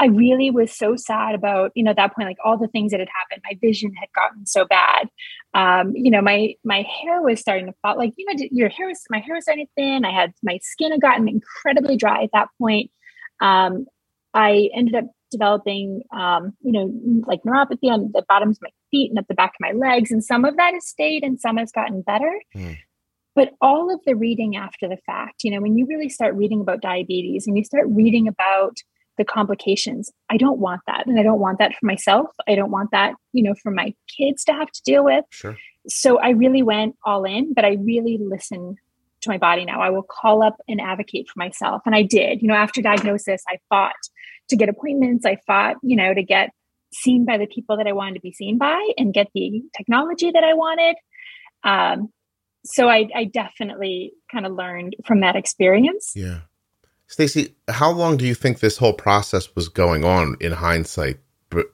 I really was so sad about, you know, at that point, like all the things that had happened. My vision had gotten so bad. Um, you know, my my hair was starting to fall. Like, you know, your hair was my hair was starting to thin. I had my skin had gotten incredibly dry at that point. Um, I ended up developing, um, you know, like neuropathy on the bottoms of my feet and at the back of my legs, and some of that has stayed, and some has gotten better. Mm. But all of the reading after the fact, you know, when you really start reading about diabetes and you start reading about the complications. I don't want that. And I don't want that for myself. I don't want that, you know, for my kids to have to deal with. Sure. So I really went all in, but I really listen to my body now. I will call up and advocate for myself. And I did. You know, after diagnosis, I fought to get appointments. I fought, you know, to get seen by the people that I wanted to be seen by and get the technology that I wanted. Um, so I, I definitely kind of learned from that experience. Yeah. Stacy, how long do you think this whole process was going on in hindsight?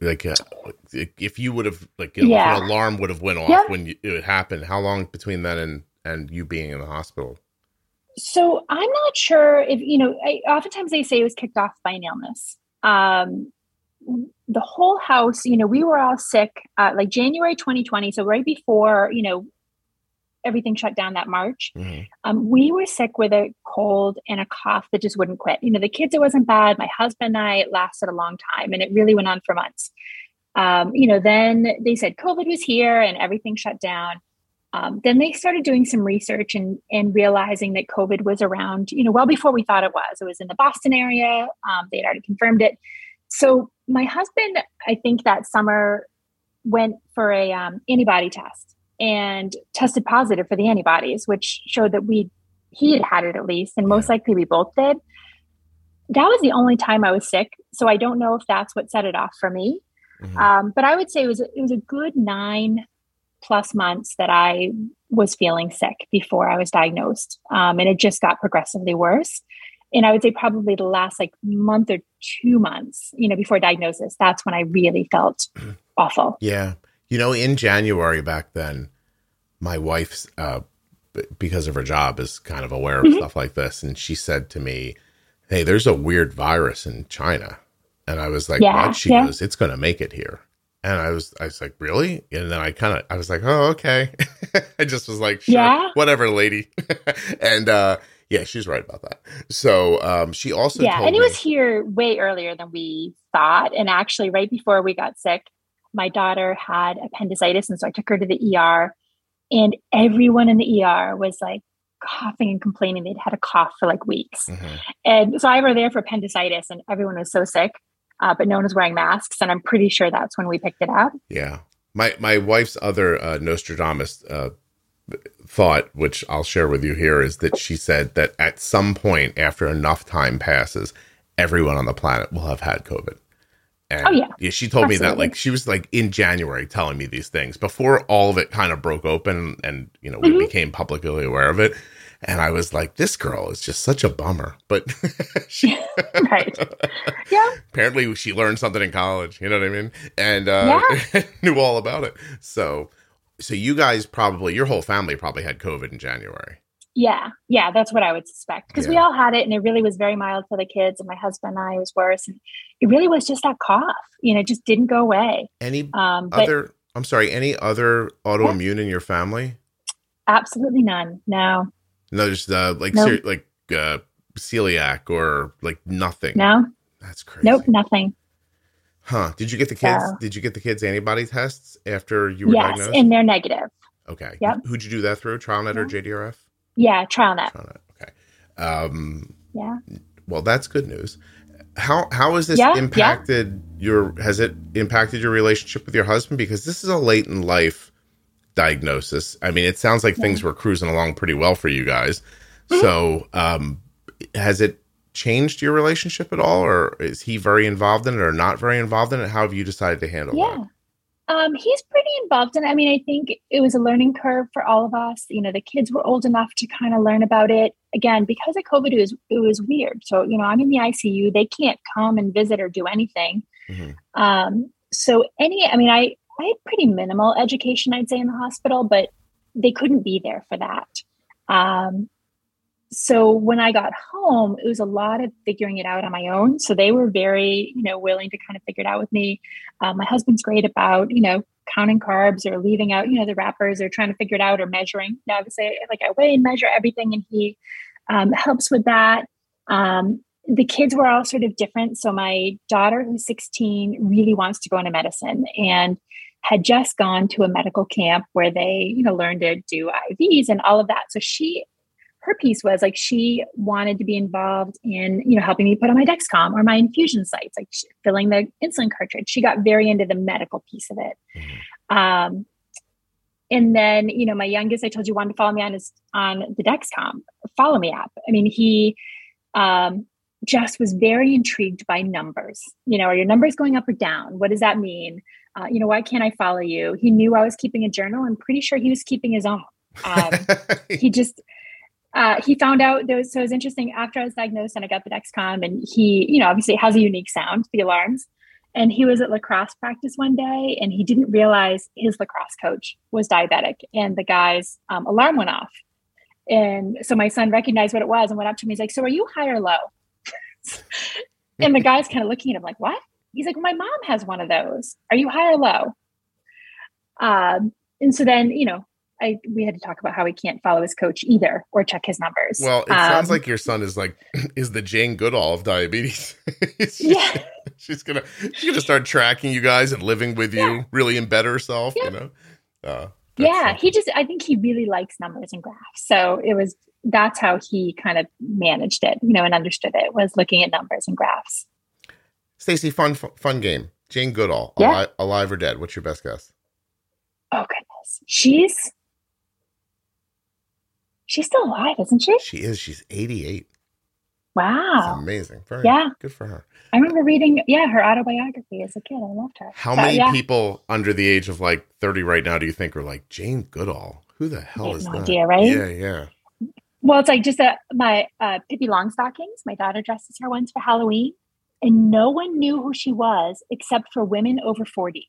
Like, uh, if you would have, like, you know, yeah. an alarm would have went off yeah. when you, it happened, how long between then and and you being in the hospital? So I'm not sure if you know. I, oftentimes they say it was kicked off by an illness. Um, the whole house, you know, we were all sick, uh, like January 2020. So right before, you know, everything shut down that March, mm-hmm. um, we were sick with a cold and a cough that just wouldn't quit. You know, the kids, it wasn't bad. My husband and I, it lasted a long time and it really went on for months. Um, you know, then they said COVID was here and everything shut down. Um, then they started doing some research and, and realizing that COVID was around, you know, well before we thought it was. It was in the Boston area. Um, they had already confirmed it. So my husband, I think that summer went for a um, antibody test and tested positive for the antibodies, which showed that we he had had it at least, and most likely we both did. That was the only time I was sick, so I don't know if that's what set it off for me. Mm-hmm. Um, but I would say it was it was a good nine plus months that I was feeling sick before I was diagnosed, um, and it just got progressively worse. And I would say probably the last like month or two months, you know, before diagnosis, that's when I really felt awful. Yeah. You know, in January back then, my wife's uh, because of her job is kind of aware of mm-hmm. stuff like this, and she said to me, "Hey, there's a weird virus in China," and I was like, yeah, "What?" She yeah. goes, "It's going to make it here." And I was, I was like, really? And then I kind of, I was like, oh, okay. I just was like, sure, yeah. whatever, lady. and uh, yeah, she's right about that. So um, she also, yeah, and it me, was here way earlier than we thought. And actually, right before we got sick, my daughter had appendicitis. And so I took her to the ER, and everyone in the ER was like coughing and complaining they'd had a cough for like weeks. Mm-hmm. And so I were there for appendicitis, and everyone was so sick, uh, but no one was wearing masks. And I'm pretty sure that's when we picked it up. Yeah. My, my wife's other uh, Nostradamus uh, thought, which I'll share with you here, is that she said that at some point after enough time passes, everyone on the planet will have had COVID. And oh yeah. Yeah, she told Absolutely. me that like she was like in January telling me these things before all of it kind of broke open and you know, we mm-hmm. became publicly aware of it. And I was like, this girl is just such a bummer. But she Right. Yeah. Apparently she learned something in college, you know what I mean? And uh yeah. knew all about it. So so you guys probably your whole family probably had COVID in January. Yeah, yeah, that's what I would suspect because yeah. we all had it, and it really was very mild for the kids. And my husband and I was worse, and it really was just that cough. You know, just didn't go away. Any um, other? I'm sorry. Any other autoimmune yeah. in your family? Absolutely none. No. No, just uh, like nope. ser- like uh, celiac or like nothing. No. That's crazy. Nope, nothing. Huh? Did you get the kids? So, did you get the kids antibody tests after you were yes, diagnosed? and they're negative. Okay. Yep. Who'd you do that through? TrialNet yeah. or JDRF? Yeah, TrialNet. TrialNet. Okay. Um, yeah. Well, that's good news. How how has this yeah, impacted yeah. your? Has it impacted your relationship with your husband? Because this is a late in life diagnosis. I mean, it sounds like yeah. things were cruising along pretty well for you guys. Mm-hmm. So, um, has it changed your relationship at all, or is he very involved in it, or not very involved in it? How have you decided to handle yeah. that? Um, he's pretty involved. And I mean, I think it was a learning curve for all of us. You know, the kids were old enough to kind of learn about it. Again, because of COVID, it was, it was weird. So, you know, I'm in the ICU. They can't come and visit or do anything. Mm-hmm. Um, so any, I mean, I, I had pretty minimal education, I'd say, in the hospital, but they couldn't be there for that. Um, so when I got home, it was a lot of figuring it out on my own. So they were very, you know, willing to kind of figure it out with me. Um, my husband's great about, you know, counting carbs or leaving out, you know, the wrappers or trying to figure it out or measuring. Now, obviously, like I weigh and measure everything, and he um, helps with that. Um, the kids were all sort of different. So my daughter, who's 16, really wants to go into medicine and had just gone to a medical camp where they, you know, learned to do IVs and all of that. So she her piece was like she wanted to be involved in you know helping me put on my dexcom or my infusion sites like filling the insulin cartridge. She got very into the medical piece of it. Mm-hmm. um, and then you know my youngest i told you wanted to follow me on his on the dexcom follow me app. I mean he um, just was very intrigued by numbers. You know are your numbers going up or down? What does that mean? Uh, you know why can't i follow you? He knew i was keeping a journal. I'm pretty sure he was keeping his own. Um, he just uh, he found out was, so it was interesting after I was diagnosed and I got the Dexcom and he, you know, obviously it has a unique sound, the alarms. And he was at lacrosse practice one day and he didn't realize his lacrosse coach was diabetic and the guy's um, alarm went off. And so my son recognized what it was and went up to me. He's like, So are you high or low? and the guy's kind of looking at him like, What? He's like, well, My mom has one of those. Are you high or low? Um, and so then, you know, I we had to talk about how he can't follow his coach either or check his numbers. Well, it um, sounds like your son is like is the Jane Goodall of diabetes. yeah. She's gonna she's gonna start tracking you guys and living with you, yeah. really embed herself, yeah. you know. Uh, yeah, something. he just I think he really likes numbers and graphs. So it was that's how he kind of managed it, you know, and understood it was looking at numbers and graphs. Stacy, fun fun game. Jane Goodall, yeah. alive, alive or dead? What's your best guess? Oh goodness, she's She's still alive, isn't she? She is. She's 88. Wow. That's amazing. Very yeah. Good for her. I remember reading, yeah, her autobiography as a kid. I loved her. How many yeah. people under the age of like 30 right now do you think are like Jane Goodall? Who the hell is no that? idea, right? Yeah, yeah. Well, it's like just a, my uh, Pippi Longstockings. My daughter dresses her once for Halloween, and no one knew who she was except for women over 40.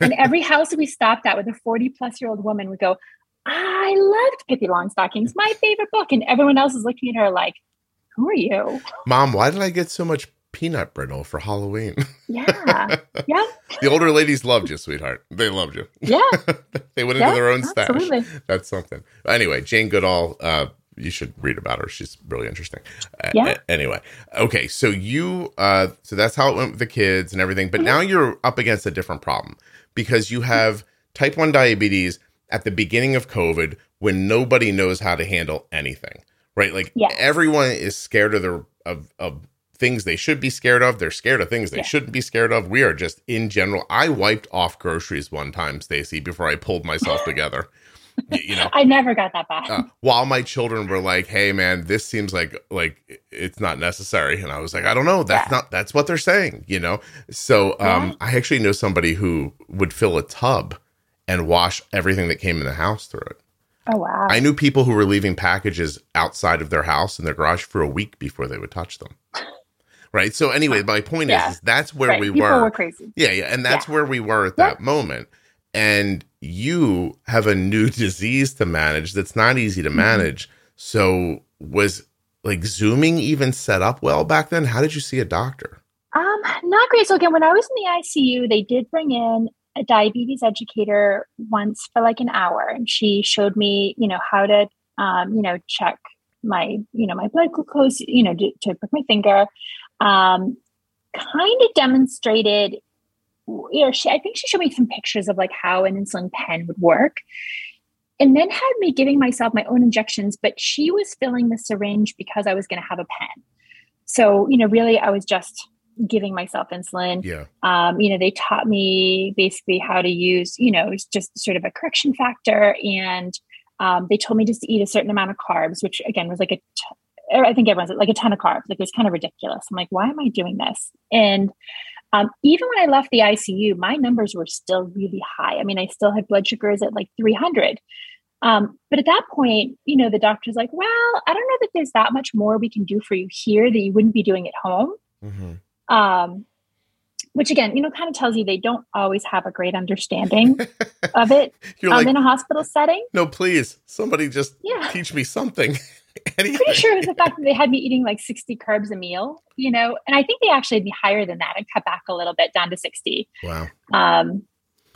and every house we stopped at with a 40 plus year old woman would go, I loved Pippi Longstockings, my favorite book. And everyone else is looking at her like, who are you? Mom, why did I get so much peanut brittle for Halloween? Yeah. Yeah. the older ladies loved you, sweetheart. They loved you. Yeah. they went into their own absolutely. stash. That's something. Anyway, Jane Goodall, uh, you should read about her. She's really interesting. Yeah. Uh, anyway, okay, so you, uh, so that's how it went with the kids and everything. But mm-hmm. now you're up against a different problem because you have type one diabetes at the beginning of COVID when nobody knows how to handle anything, right? Like yeah. everyone is scared of the of of things they should be scared of. They're scared of things they yeah. shouldn't be scared of. We are just in general. I wiped off groceries one time, Stacy, before I pulled myself together. you know, I never got that back. Uh, while my children were like, "Hey, man, this seems like like it's not necessary," and I was like, "I don't know. That's yeah. not. That's what they're saying." You know. So, um, I actually know somebody who would fill a tub and wash everything that came in the house through it. Oh wow! I knew people who were leaving packages outside of their house in their garage for a week before they would touch them. right. So anyway, my point yeah. is, is, that's where right. we people were. were. crazy. Yeah, yeah, and that's yeah. where we were at that moment. And you have a new disease to manage that's not easy to mm-hmm. manage. So was like zooming even set up well back then? How did you see a doctor? Um, not great. So again, when I was in the ICU, they did bring in a diabetes educator once for like an hour and she showed me you know how to um, you know check my you know my blood glucose you know to, prick my finger um, kind of demonstrated you know she i think she showed me some pictures of like how an insulin pen would work and then had me giving myself my own injections but she was filling the syringe because i was going to have a pen. So you know really i was just giving myself insulin. Yeah. Um, you know, they taught me basically how to use, you know, just sort of a correction factor. And um, they told me just to eat a certain amount of carbs, which again was like a, t- I think everyone's like a ton of carbs. Like it was kind of ridiculous. I'm like, why am I doing this? And um, even when I left the ICU, my numbers were still really high. I mean, I still had blood sugars at like 300. Um, but at that point, you know, the doctor's like, well, I don't know that there's that much more we can do for you here that you wouldn't be doing at home. Mm-hmm. Um, which again, you know, kind of tells you they don't always have a great understanding of it um, like, in a hospital setting. No, please, somebody just yeah. teach me something. anyway. pretty sure it was the fact that they had me eating like 60 carbs a meal, you know, and I think they actually had me higher than that and cut back a little bit down to 60. Wow. Um, you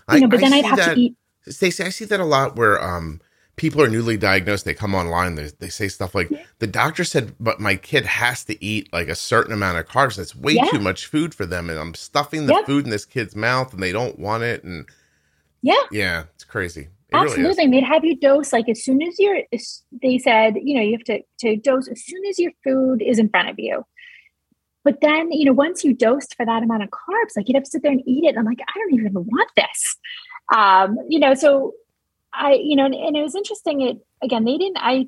I, know, but then I'd have that, to eat. Stacey, I see that a lot where um, people are newly diagnosed. They come online, they, they say stuff like, the doctor said, but my kid has to eat like a certain amount of carbs. That's way yeah. too much food for them. And I'm stuffing the food in this kid's mouth and they don't want it. And yeah, yeah, it's crazy. Absolutely. Really they'd have you dose like as soon as you're, they said, you know, you have to, to dose as soon as your food is in front of you. But then, you know, once you dosed for that amount of carbs, like you'd have to sit there and eat it. And I'm like, I don't even want this. Um, you know, so I, you know, and, and it was interesting. It again, they didn't, I,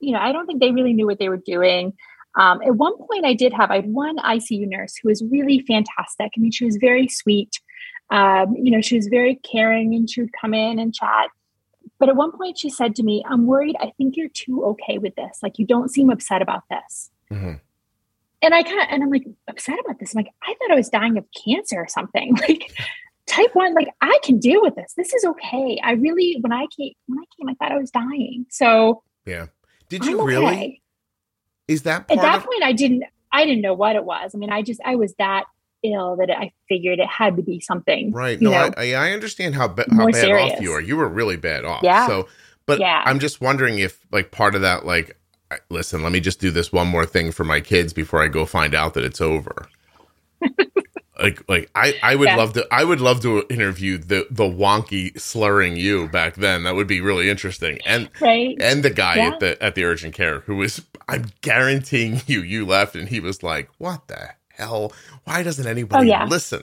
you know, I don't think they really knew what they were doing. Um, at one point, I did have, I had one ICU nurse who was really fantastic. I mean, she was very sweet. Um, you know, she was very caring and she would come in and chat. But at one point, she said to me, I'm worried. I think you're too okay with this. Like, you don't seem upset about this. Mm-hmm. And I kind of, and I'm like, upset about this. I'm like, I thought I was dying of cancer or something. Like, type one, like, I can deal with this. This is okay. I really, when I came, when I came, I thought I was dying. So, yeah. Did you I'm really? Okay. Is that at that of- point? I didn't. I didn't know what it was. I mean, I just I was that ill that I figured it had to be something. Right. No, I, I understand how, ba- how bad serious. off you are. You were really bad off. Yeah. So, but yeah. I'm just wondering if like part of that, like, listen, let me just do this one more thing for my kids before I go find out that it's over. like, like I, I would yeah. love to, I would love to interview the, the wonky slurring you back then. That would be really interesting. And, right. and the guy yeah. at the, at the urgent care who was, I'm guaranteeing you, you left and he was like, what the hell? Why doesn't anybody oh, yeah. listen?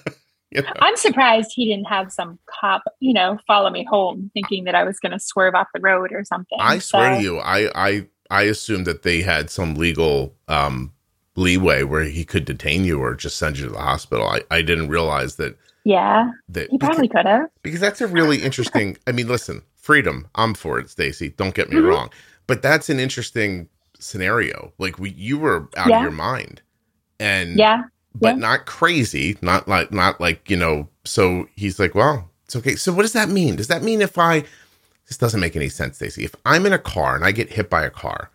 you know? I'm surprised he didn't have some cop, you know, follow me home, thinking that I was going to swerve off the road or something. I swear to you, I I I assumed that they had some legal um, leeway where he could detain you or just send you to the hospital. I I didn't realize that. Yeah, that he probably could have. Because that's a really interesting. I mean, listen, freedom. I'm for it, Stacy. Don't get me mm-hmm. wrong, but that's an interesting scenario. Like we, you were out yeah. of your mind and yeah, but yeah. not crazy, not like not like you know. So he's like, well, it's okay. So what does that mean? Does that mean if I this doesn't make any sense, Stacey? If I'm in a car and I get hit by a car,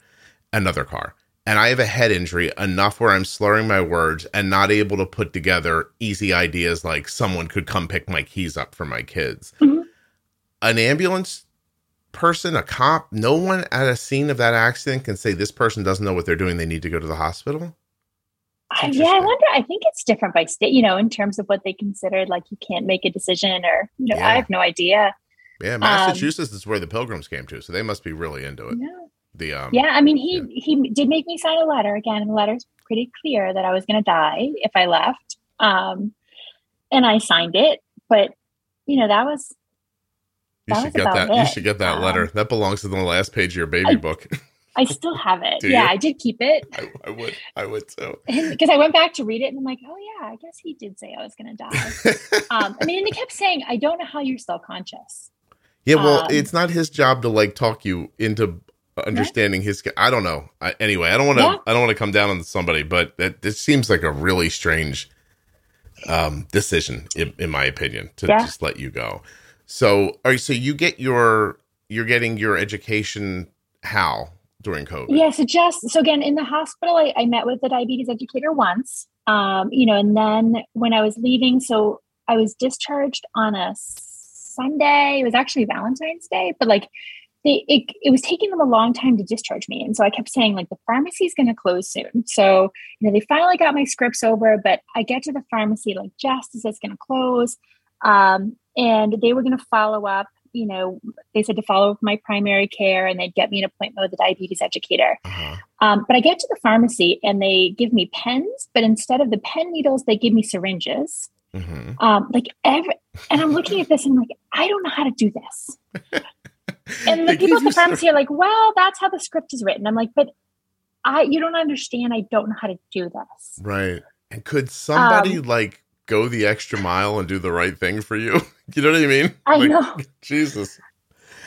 another car, and I have a head injury enough where I'm slurring my words and not able to put together easy ideas like someone could come pick my keys up for my kids. Mm-hmm. An ambulance person, a cop, no one at a scene of that accident can say this person doesn't know what they're doing. They need to go to the hospital yeah, I wonder. I think it's different by state, you know, in terms of what they considered like you can't make a decision or, you know, yeah. I have no idea. Yeah, Massachusetts um, is where the pilgrims came to, so they must be really into it. Yeah. The um, yeah, I mean, he yeah. he did make me sign a letter again, and the letter's pretty clear that I was going to die if I left. Um, and I signed it, but you know that was. That you should was get that. It. You should get that um, letter. That belongs to the last page of your baby I, book. I still have it. yeah, you? I did keep it. I, I, would. I would too. Because I went back to read it and I'm like, oh yeah, I guess he did say I was going to die. um, I mean, and they kept saying, I don't know how you're still conscious. Yeah, well, um, it's not his job to like talk you into understanding his. I don't know. I, anyway, I don't want to. Yeah. I don't want to come down on somebody, but that this seems like a really strange um, decision, in, in, my opinion, to yeah. just let you go. So, right. So you get your you're getting your education how during COVID? Yeah, so just so again in the hospital, I, I met with the diabetes educator once. Um, you know, and then when I was leaving, so I was discharged on a Sunday. It was actually Valentine's Day, but like they, it, it was taking them a long time to discharge me. And so I kept saying, like, the pharmacy is going to close soon. So, you know, they finally got my scripts over, but I get to the pharmacy, like, just as it's going to close. Um, and they were going to follow up you know, they said to follow up my primary care and they'd get me an appointment with a diabetes educator. Uh-huh. Um, but I get to the pharmacy and they give me pens, but instead of the pen needles, they give me syringes. Mm-hmm. Um, like every, and I'm looking at this and I'm like, I don't know how to do this. and the people at the pharmacy are like, well, that's how the script is written. I'm like, but I, you don't understand. I don't know how to do this. Right. And could somebody um, like go the extra mile and do the right thing for you. you know what I mean? I like, know. Jesus.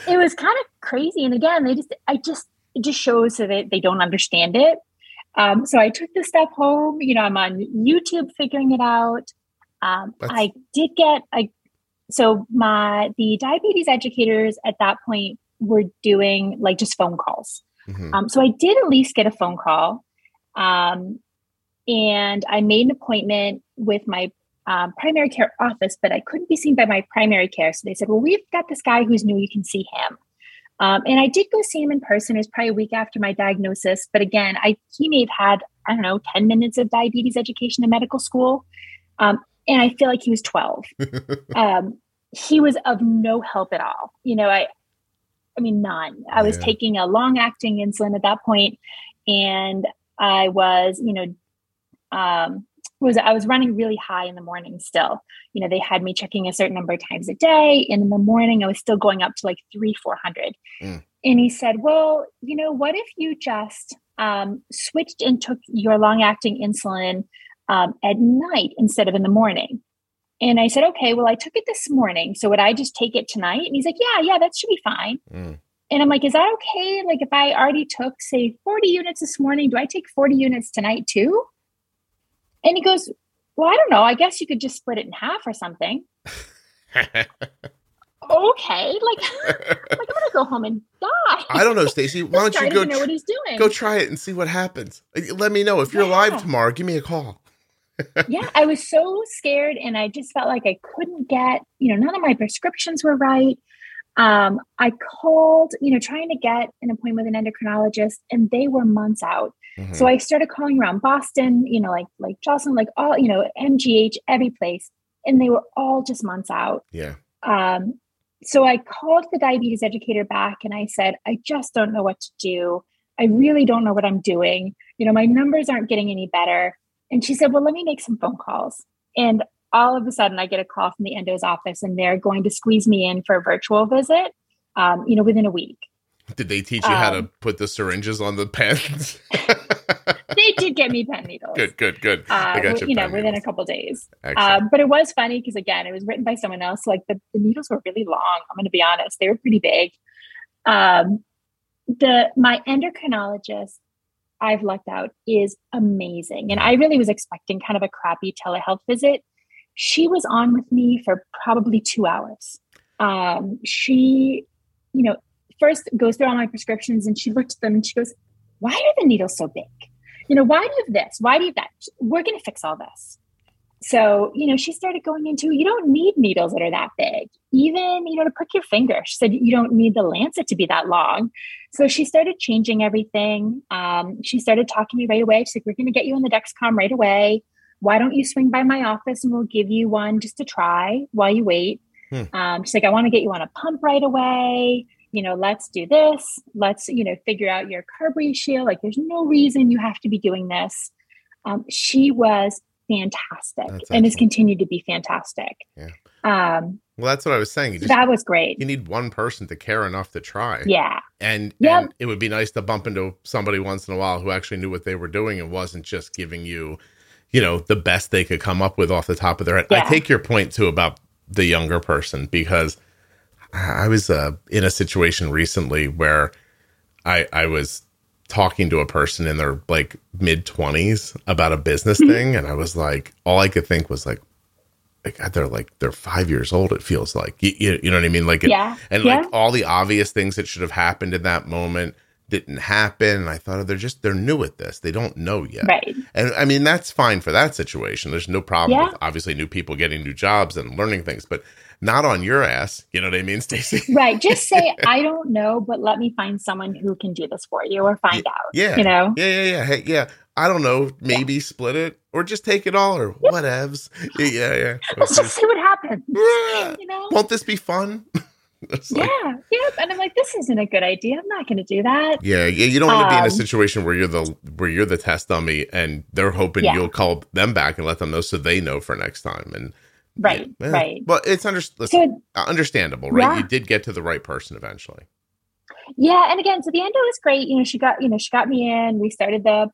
It was kind of crazy. And again, they just, I just, it just shows that they don't understand it. Um, so I took the stuff home. You know, I'm on YouTube figuring it out. Um, I did get, I, so my, the diabetes educators at that point were doing like just phone calls. Mhm. Um, so I did at least get a phone call. Um, and I made an appointment with my um, primary care office, but I couldn't be seen by my primary care. So they said, Well, we've got this guy who's new, you can see him. Um, and I did go see him in person. It was probably a week after my diagnosis. But again, I he may have had, I don't know, 10 minutes of diabetes education in medical school. Um, and I feel like he was 12. um, he was of no help at all. You know, I, I mean, none. I was Yeah. taking a long acting insulin at that point, and I was, you know, um, was I was running really high in the morning still. You know, they had me checking a certain number of times a day, and in the morning I was still going up to like three, four hundred. Mm. And he said, "Well, you know, what if you just um, switched and took your long acting insulin um, at night instead of in the morning?" And I said, okay, well, I took it this morning. So would I just take it tonight? And he's like, yeah, yeah, that should be fine. Mm. And I'm like, is that okay? Like, if I already took, say, 40 units this morning, do I take 40 units tonight too? And he goes, well, I don't know. I guess you could just split it in half or something. Okay. Like, like I'm going to go home and die. I don't know, Stacy. Why don't you go know what he's doing. go try it and see what happens? Let me know if you're Yeah. live tomorrow. Give me a call. Yeah, I was so scared and I just felt like I couldn't get, you know, none of my prescriptions were right. Um, I called, you know, trying to get an appointment with an endocrinologist and they were months out. Mhm. So I started calling around Boston, you know, like like Joslin, like all, you know, MGH, every place, and they were all just months out. yeah. Um, so I called the diabetes educator back and I said, I just don't know what to do. I really don't know what I'm doing. You know, my numbers aren't getting any better. And she said, Well, let me make some phone calls. And all of a sudden, I get a call from the endo's office and they're going to squeeze me in for a virtual visit, um, you know, within a week. Did they teach you how to Um, put the syringes on the pens? They did get me pen needles. good, good, good. Uh, I got you. you know, within a couple days. Um, but it was funny because again, it was written by someone else. Like the, the needles were really long. I'm going to be honest; they were pretty big. Um, the my endocrinologist I've lucked out is amazing, and I really was expecting kind of a crappy telehealth visit. She was on with me for probably two hours. Um, she, you know, first goes through all my prescriptions and she looked at them and she goes, "Why are the needles so big? You know, why do you have this? Why do you have that? We're going to fix all this." So, you know, she started going into you don't need needles that are that big, even, you know, to prick your finger. She said you don't need the lancet to be that long. So she started changing everything. Um, she started talking to me right away. She's like, We're going to get you on the Dexcom right away. Why don't you swing by my office and we'll give you one just to try while you wait? Hmm. Um, she's like, I want to get you on a pump right away. You know, let's do this. Let's, you know, figure out your carb ratio. Like, there's no reason you have to be doing this. Um, she was fantastic That's and has continued to be fantastic. Yeah. Um, well, that's what I was saying. You just that was great. you need one person to care enough to try. Yeah. And, Yep. and it would be nice to bump into somebody once in a while who actually knew what they were doing and wasn't just giving you, you know, the best they could come up with off the top of their head. I take your point too about the younger person because I I was uh, in a situation recently where I I was talking to a person in their like mid 20s about a business Mm-hmm. thing and I was like all I could think was like like God, they're like they're 5 years old it feels like you, you, you know what I mean like it, Yeah. and Yeah. like all the obvious things that should have happened in that moment didn't happen and I thought oh, they're just they're new at this they don't know yet Right. and I mean that's fine for that situation there's no problem Yeah. with obviously new people getting new jobs and learning things but not on your ass you know what I mean Stacey Right. Just say, I don't know, but let me find someone who can do this for you or find out. yeah You know? yeah yeah yeah hey yeah I don't know maybe split it or just take it all or whatevs yeah yeah yeah Let's just see what happens. Yeah. You know? won't this be fun like- yeah. Yep. And I'm like, this isn't a good idea. I'm not going to do that. Yeah, yeah, you don't want to be in a Um, situation where you're the where you're the test dummy and they're hoping Yeah. you'll call them back and let them know so they know for next time. And Right. yeah, Right. Well, it's under, listen, So understandable, right? Yeah. You did get to the right person eventually. yeah. And again, so the endo was great. You know, she got, you know, she got me in. We started the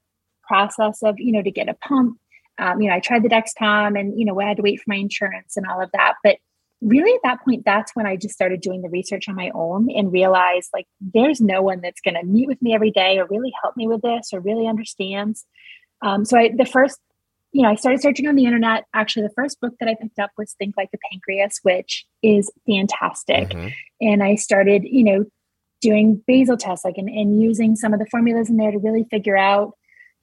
process of, you know, to get a pump. Um, you know, I tried the Dexcom and, you know, I had to wait for my insurance and all of that. But really at that point, that's when I just started doing the research on my own and realized like there's no one that's going to meet with me every day or really help me with this or really understands. Um, so I, the first, you know, I started searching on the internet. Actually, the first book that I picked up was Think Like the Pancreas, which is fantastic Mhm. and I started, you know, doing basal tests, like and, and using some of the formulas in there to really figure out,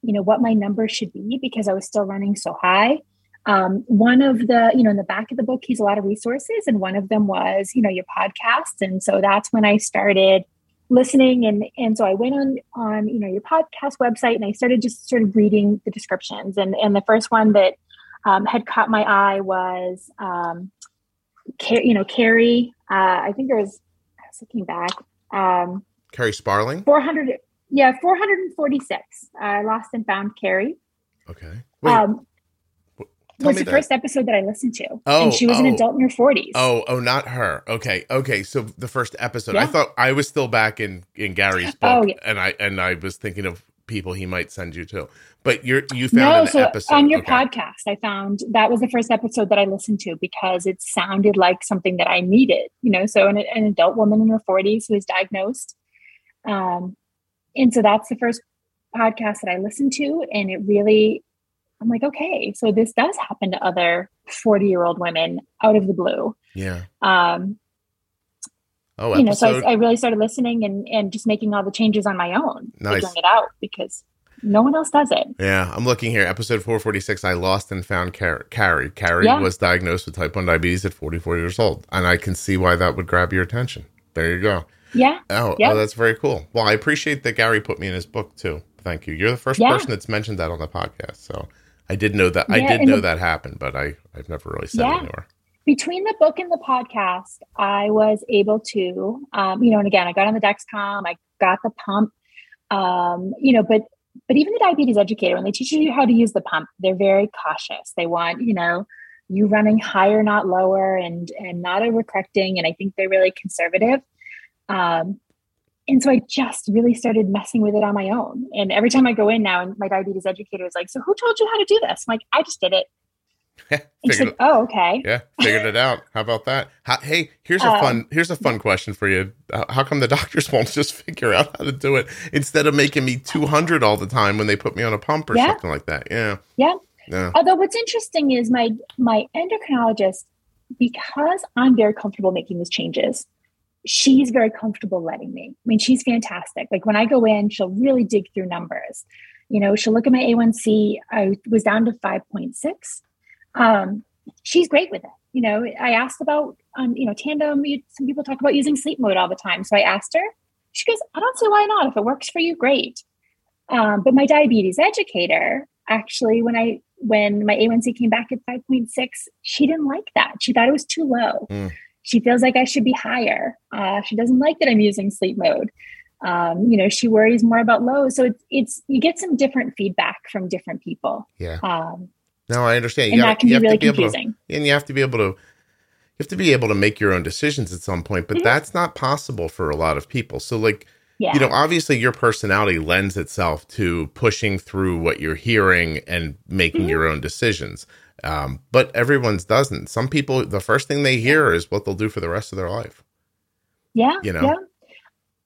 you know, what my numbers should be because I was still running so high. Um, one of the, you know, in the back of the book, he's a lot of resources, and one of them was, you know, your podcast. And so that's when I started listening and and so I went on on you know your podcast website and I started just sort of reading the descriptions. And and the first one that um, had caught my eye was um, you know Kerri uh, I think there was I was looking back um, Kerri Sparling? 400 yeah 446 uh, lost and found Kerri. Okay. Wait, um, was the first episode that I listened to. Oh, and she was oh. an adult in her 40s. Oh, oh, not her. Okay, okay. So the first episode, yeah. I thought I was still back in in Gary's book, oh, yeah. and I and I was thinking of people he might send you to. But you're you found no, so episode on your okay. podcast. I found that was the first episode that I listened to because it sounded like something that I needed. You know, so an, an adult woman in her 40s who is diagnosed, um, and so that's the first podcast that I listened to, and it really I'm like, okay, so this does happen to other 40 year old women out of the blue. Yeah. Um, oh, you know, so I, I, really started listening and, and just making all the changes on my own, nice. figuring it out because no one else does it. Yeah. I'm looking here. Episode 446, I lost and found Car- Kerri. Kerri yeah. was diagnosed with type 1 diabetes at 44 years old. And I can see why that would grab your attention. There you go. Yeah. Oh, yep. oh that's very cool. Well, I appreciate that Gary put me in his book too. Thank you. You're the first yeah. person that's mentioned that on the podcast. So I did know that. Yeah, I did know the, that happened, but I I've never really said yeah. it anywhere. Between the book and the podcast, I was able to, um, you know, and again, I got on the Dexcom, I got the pump, um, you know, but but even the diabetes educator, when they teach you how to use the pump, they're very cautious. They want, you know, you running higher, not lower, and and not overcorrecting. And I think they're really conservative. Um, and so I just really started messing with it on my own. And every time I go in now, and my diabetes educator is like, "So who told you how to do this?" I'm like, "I just did it." and she's like, "Oh, okay." Yeah, figured it out. How about that? How, hey, here's a um, fun here's a fun question for you. How come the doctors won't just figure out how to do it instead of making me 200 all the time when they put me on a pump or yeah. something like that? Yeah. Yeah. Yeah. Although what's interesting is my my endocrinologist, because I'm very comfortable making these changes, she's very comfortable letting me. I mean, she's fantastic. Like when I go in, she'll really dig through numbers. You know, she'll look at my A1C. I was down to 5.6. Um, she's great with it. You know, I asked about, um, you know, tandem. Some people talk about using sleep mode all the time. So I asked her. She goes, I don't see why not. If it works for you, great. Um, but my diabetes educator, actually, when I when my A1C came back at 5.6, she didn't like that. She thought it was too low. Mm she feels like I should be higher. Uh, she doesn't like that I'm using sleep mode. Um, you know, she worries more about low. So it's, it's, you get some different feedback from different people. Yeah. Um, no, I understand. You and gotta, that can be really be confusing. To, and you have to be able to, you have to be able to make your own decisions at some point, but mm-hmm. that's not possible for a lot of people. So like, yeah. you know, obviously your personality lends itself to pushing through what you're hearing and making mm-hmm. your own decisions. Um, but everyone's doesn't. Some people, the first thing they hear is what they'll do for the rest of their life. Yeah. You know? Yeah.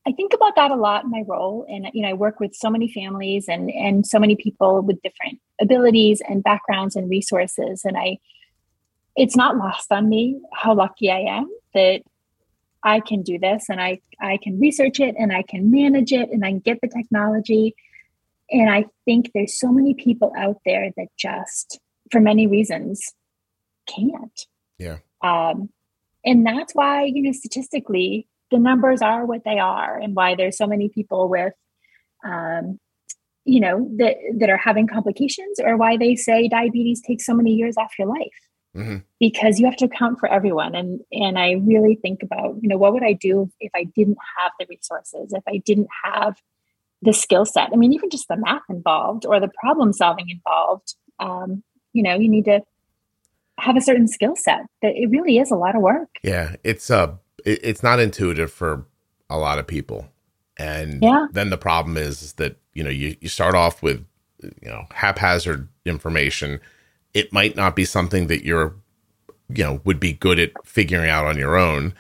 I think about that a lot in my role. And, you know, I work with so many families and, and so many people with different abilities and backgrounds and resources. And I, it's not lost on me how lucky I am that I can do this and I, I can research it and I can manage it and I can get the technology. And I think there's so many people out there that just for many reasons can't. Yeah. Um, and that's why, you know, statistically, the numbers are what they are, and why there's so many people with, um, you know, that that are having complications, or why they say diabetes takes so many years off your life. Mm-hmm. Because you have to account for everyone, and and I really think about, you know, what would I do if I didn't have the resources, if I didn't have the skill set? I mean, even just the math involved or the problem solving involved. Um, you know you need to have a certain skill set that it really is a lot of work. Yeah it's uh it, it's not intuitive for a lot of people. And yeah. then the problem is that you know you, you start off with you know haphazard information. It might not be something that you're you know would be good at figuring out on your own.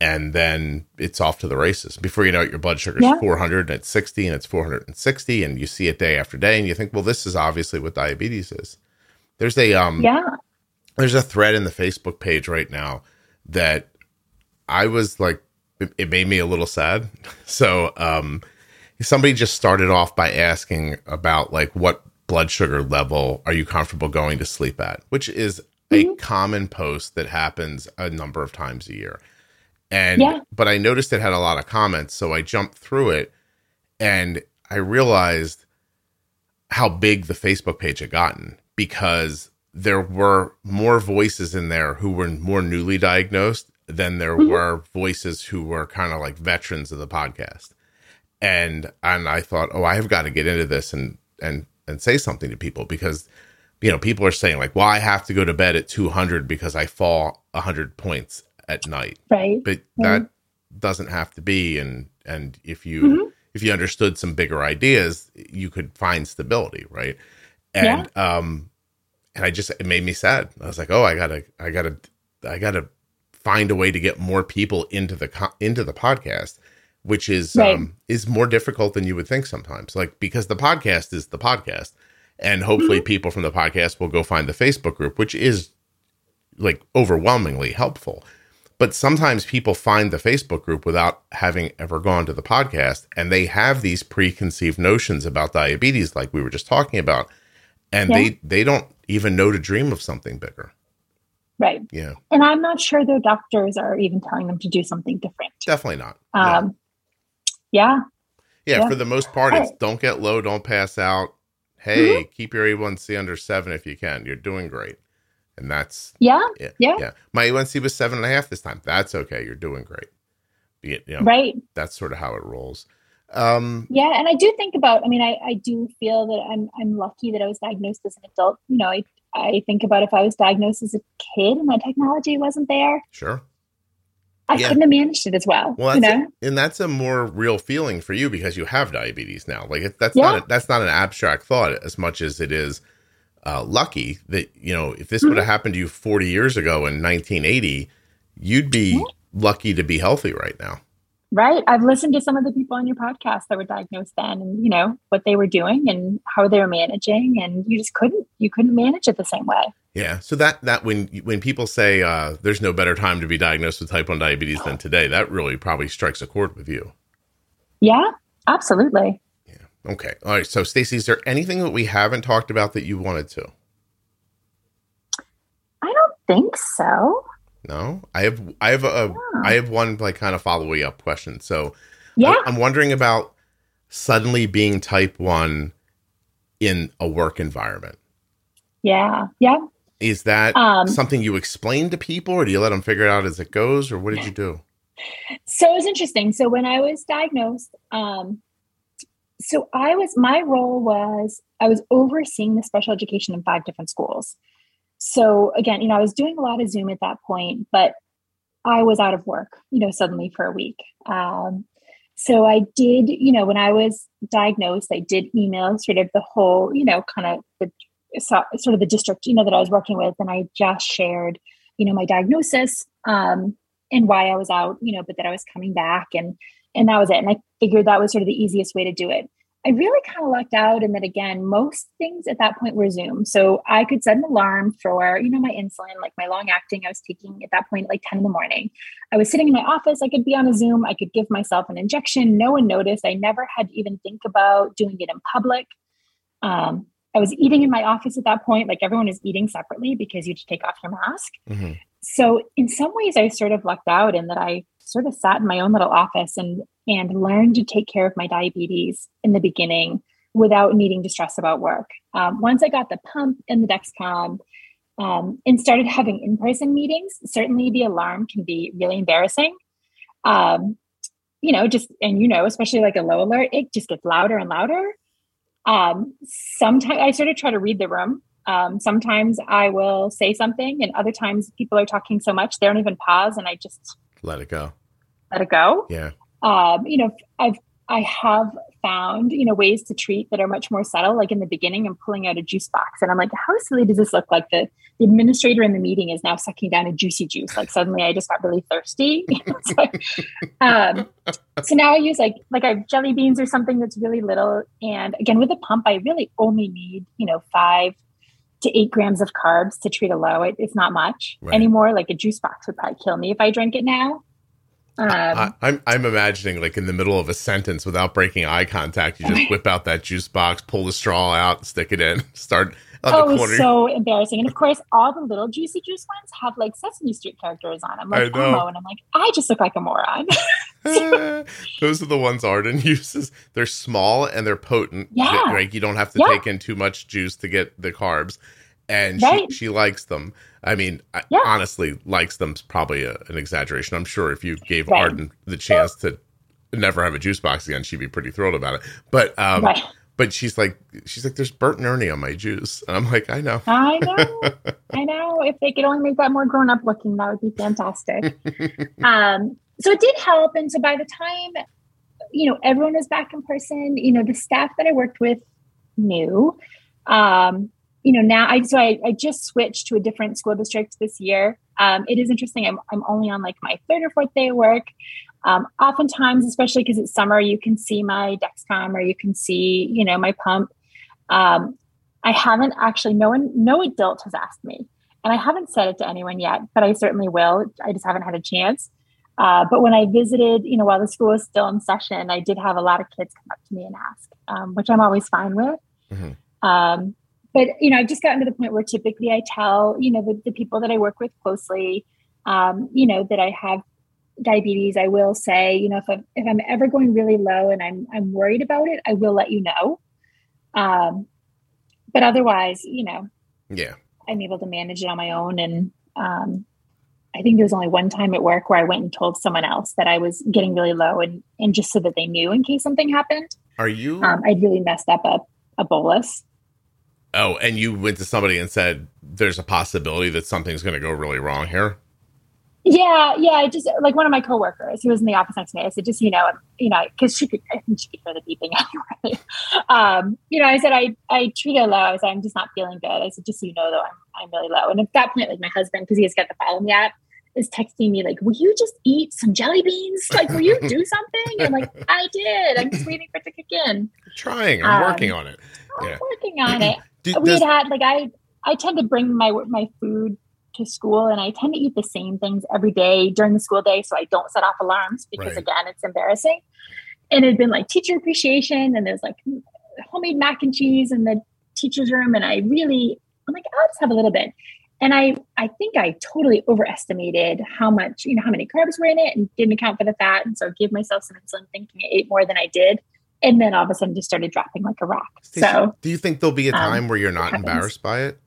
And then it's off to the races. Before you know it your blood sugar is yeah. 400 and it's 60 and it's 460 and you see it day after day and you think well this is obviously what diabetes is there's a um yeah. There's a thread in the Facebook page right now that I was like it, it made me a little sad. So, um, somebody just started off by asking about like what blood sugar level are you comfortable going to sleep at, which is mm-hmm. a common post that happens a number of times a year. And yeah. but I noticed it had a lot of comments, so I jumped through it and I realized how big the Facebook page had gotten because there were more voices in there who were more newly diagnosed than there mm-hmm. were voices who were kind of like veterans of the podcast. And and I thought, oh, I've got to get into this and and and say something to people because you know people are saying like, well, I have to go to bed at 200 because I fall 100 points at night. Right. But right. that doesn't have to be and and if you mm-hmm. if you understood some bigger ideas, you could find stability, right? And yeah. um and I just it made me sad. I was like, "Oh, I got to I got to I got to find a way to get more people into the into the podcast." Which is right. um, is more difficult than you would think sometimes. Like because the podcast is the podcast, and hopefully mm-hmm. people from the podcast will go find the Facebook group, which is like overwhelmingly helpful. But sometimes people find the Facebook group without having ever gone to the podcast, and they have these preconceived notions about diabetes, like we were just talking about, and yeah. they they don't even know to dream of something bigger. Right. Yeah. And I'm not sure their doctors are even telling them to do something different. Definitely not. Um, yeah. yeah. yeah. for the most part, it's don't get low, don't pass out. Hey, mm-hmm. keep your A1C under seven if you can. You're doing great and that's yeah, yeah, yeah. yeah. My A1C was seven and a half this time. That's okay. You're doing great. You know, right. That's sort of how it rolls. Um, yeah, and I do think about. I mean, I, I do feel that I'm I'm lucky that I was diagnosed as an adult. You know, I I think about if I was diagnosed as a kid and my technology wasn't there. Sure. I yeah. couldn't have managed it as well. Well, you know? a, and that's a more real feeling for you because you have diabetes now. Like that's yeah. not a, that's not an abstract thought as much as it is uh, lucky that you know if this mm-hmm. would have happened to you 40 years ago in 1980 you'd be mm-hmm. lucky to be healthy right now right i've listened to some of the people on your podcast that were diagnosed then and you know what they were doing and how they were managing and you just couldn't you couldn't manage it the same way yeah so that that when when people say uh, there's no better time to be diagnosed with type 1 diabetes than today that really probably strikes a chord with you yeah absolutely Yeah. Okay. All right. So, Stacy, is there anything that we haven't talked about that you wanted to? I don't think so. No, I have. I have a. I have one like kind of follow up question. So, yeah, I'm wondering about suddenly being type one in a work environment. Yeah. Yeah. Is that um, something you explain to people, or do you let them figure it out as it goes, or what did you do? So it was interesting. So when I was diagnosed, um, so I was, my role was, I was overseeing the special education in five different schools. So again, you know, I was doing a lot of Zoom at that point, but I was out of work, you know, suddenly for a week. Um, so I did, you know, when I was diagnosed, I did email sort of the whole, you know, kind of the sort of the district, you know, that I was working with, and I just shared, you know, my diagnosis um, and why I was out, you know, but that I was coming back, and and that was it. And I figured that was sort of the easiest way to do it. I really kind of lucked out in that again, most things at that point were Zoom. So I could set an alarm for, you know, my insulin, like my long acting I was taking at that point, like 10 in the morning. I was sitting in my office, I could be on a Zoom, I could give myself an injection. No one noticed. I never had to even think about doing it in public. Um, I was eating in my office at that point, like everyone is eating separately because you to take off your mask. Mm-hmm. So in some ways, I sort of lucked out in that I sort of sat in my own little office and and learn to take care of my diabetes in the beginning without needing to stress about work. Um, once I got the pump and the Dexcom um, and started having in-person meetings, certainly the alarm can be really embarrassing. Um, you know, just and you know, especially like a low alert, it just gets louder and louder. Um, sometimes I sort of try to read the room. Um, sometimes I will say something, and other times people are talking so much they don't even pause, and I just let it go. Let it go. Yeah. Um, you know, I've I have found, you know, ways to treat that are much more subtle. Like in the beginning, I'm pulling out a juice box and I'm like, how silly does this look like? The, the administrator in the meeting is now sucking down a juicy juice. Like suddenly I just got really thirsty. so, um, so now I use like, like I have jelly beans or something that's really little. And again, with a pump, I really only need, you know, five to eight grams of carbs to treat a low. It, it's not much right. anymore. Like a juice box would probably kill me if I drank it now. Um, I, I'm I'm imagining like in the middle of a sentence without breaking eye contact, you just whip out that juice box, pull the straw out, stick it in, start on oh, so embarrassing. And of course, all the little Juicy Juice ones have like Sesame Street characters on them, like Elmo. And I'm like, I just look like a moron. Those are the ones Arden uses. They're small and they're potent. Yeah. Like you don't have to Yeah. take in too much juice to get the carbs. And Right. she, she likes them. I mean, I, honestly, likes them's probably a, an exaggeration. I'm sure if you gave Right. Arden the chance to never have a juice box again, she'd be pretty thrilled about it. But um, right. but she's like she's like, there's Bert and Ernie on my juice. And I'm like, I know. I know. I know. If they could only make that more grown up looking, that would be fantastic. um, so it did help. And so by the time, you know, everyone was back in person, you know, the staff that I worked with knew. Um, you know, now I so I, I just switched to a different school district this year. Um, it is interesting. I'm I'm only on like my third or fourth day of work. Um, oftentimes, especially because it's summer, you can see my Dexcom or you can see, you know, my pump. Um, I haven't actually, no one, no adult has asked me, and I haven't said it to anyone yet, but I certainly will. I just haven't had a chance. Uh, but when I visited, you know, while the school was still in session, I did have a lot of kids come up to me and ask, um, which I'm always fine with. Mhm. Um, but you know, I've just gotten to the point where typically I tell, you know, the, the people that I work with closely, um, you know, that I have diabetes. I will say, you know, if I'm if I'm ever going really low and I'm I'm worried about it, I will let you know. Um, but otherwise, you know, Yeah. I'm able to manage it on my own. And um, I think there was only one time at work where I went and told someone else that I was getting really low, and and just so that they knew in case something happened. Are you? Um, I'd really messed up a, a bolus. Oh, and you went to somebody and said, "There's a possibility that something's going to go really wrong here." Yeah, yeah. I just like one of my coworkers who was in the office next to me. I said, just you know, you know, because she could, I think she could hear the beeping anyway. um, you know, I said, I, I treat her low. I said, I'm just not feeling good. I said, just so you know, though, I'm, I'm really low. And at that point, like my husband, because he has got the Follow Me app, is texting me like, "Will you just eat some jelly beans? Like, will you do something?" And I'm like, "I did. I'm just waiting for it to kick in. trying. I'm Um, working on it. I'm Yeah. working on it." Do, we had had like I I tend to bring my my food to school and I tend to eat the same things every day during the school day so I don't set off alarms because Right. again it's embarrassing. And it'd been like teacher appreciation and there's like homemade mac and cheese in the teacher's room and I really I'm like I'll just have a little bit. And I I think I totally overestimated how much, you know, how many carbs were in it and didn't account for the fat and so I gave myself some insulin thinking I ate more than I did. And then all of a sudden just started dropping like a rock. Stacey, So do you think there'll be a um, time where you're not embarrassed by it?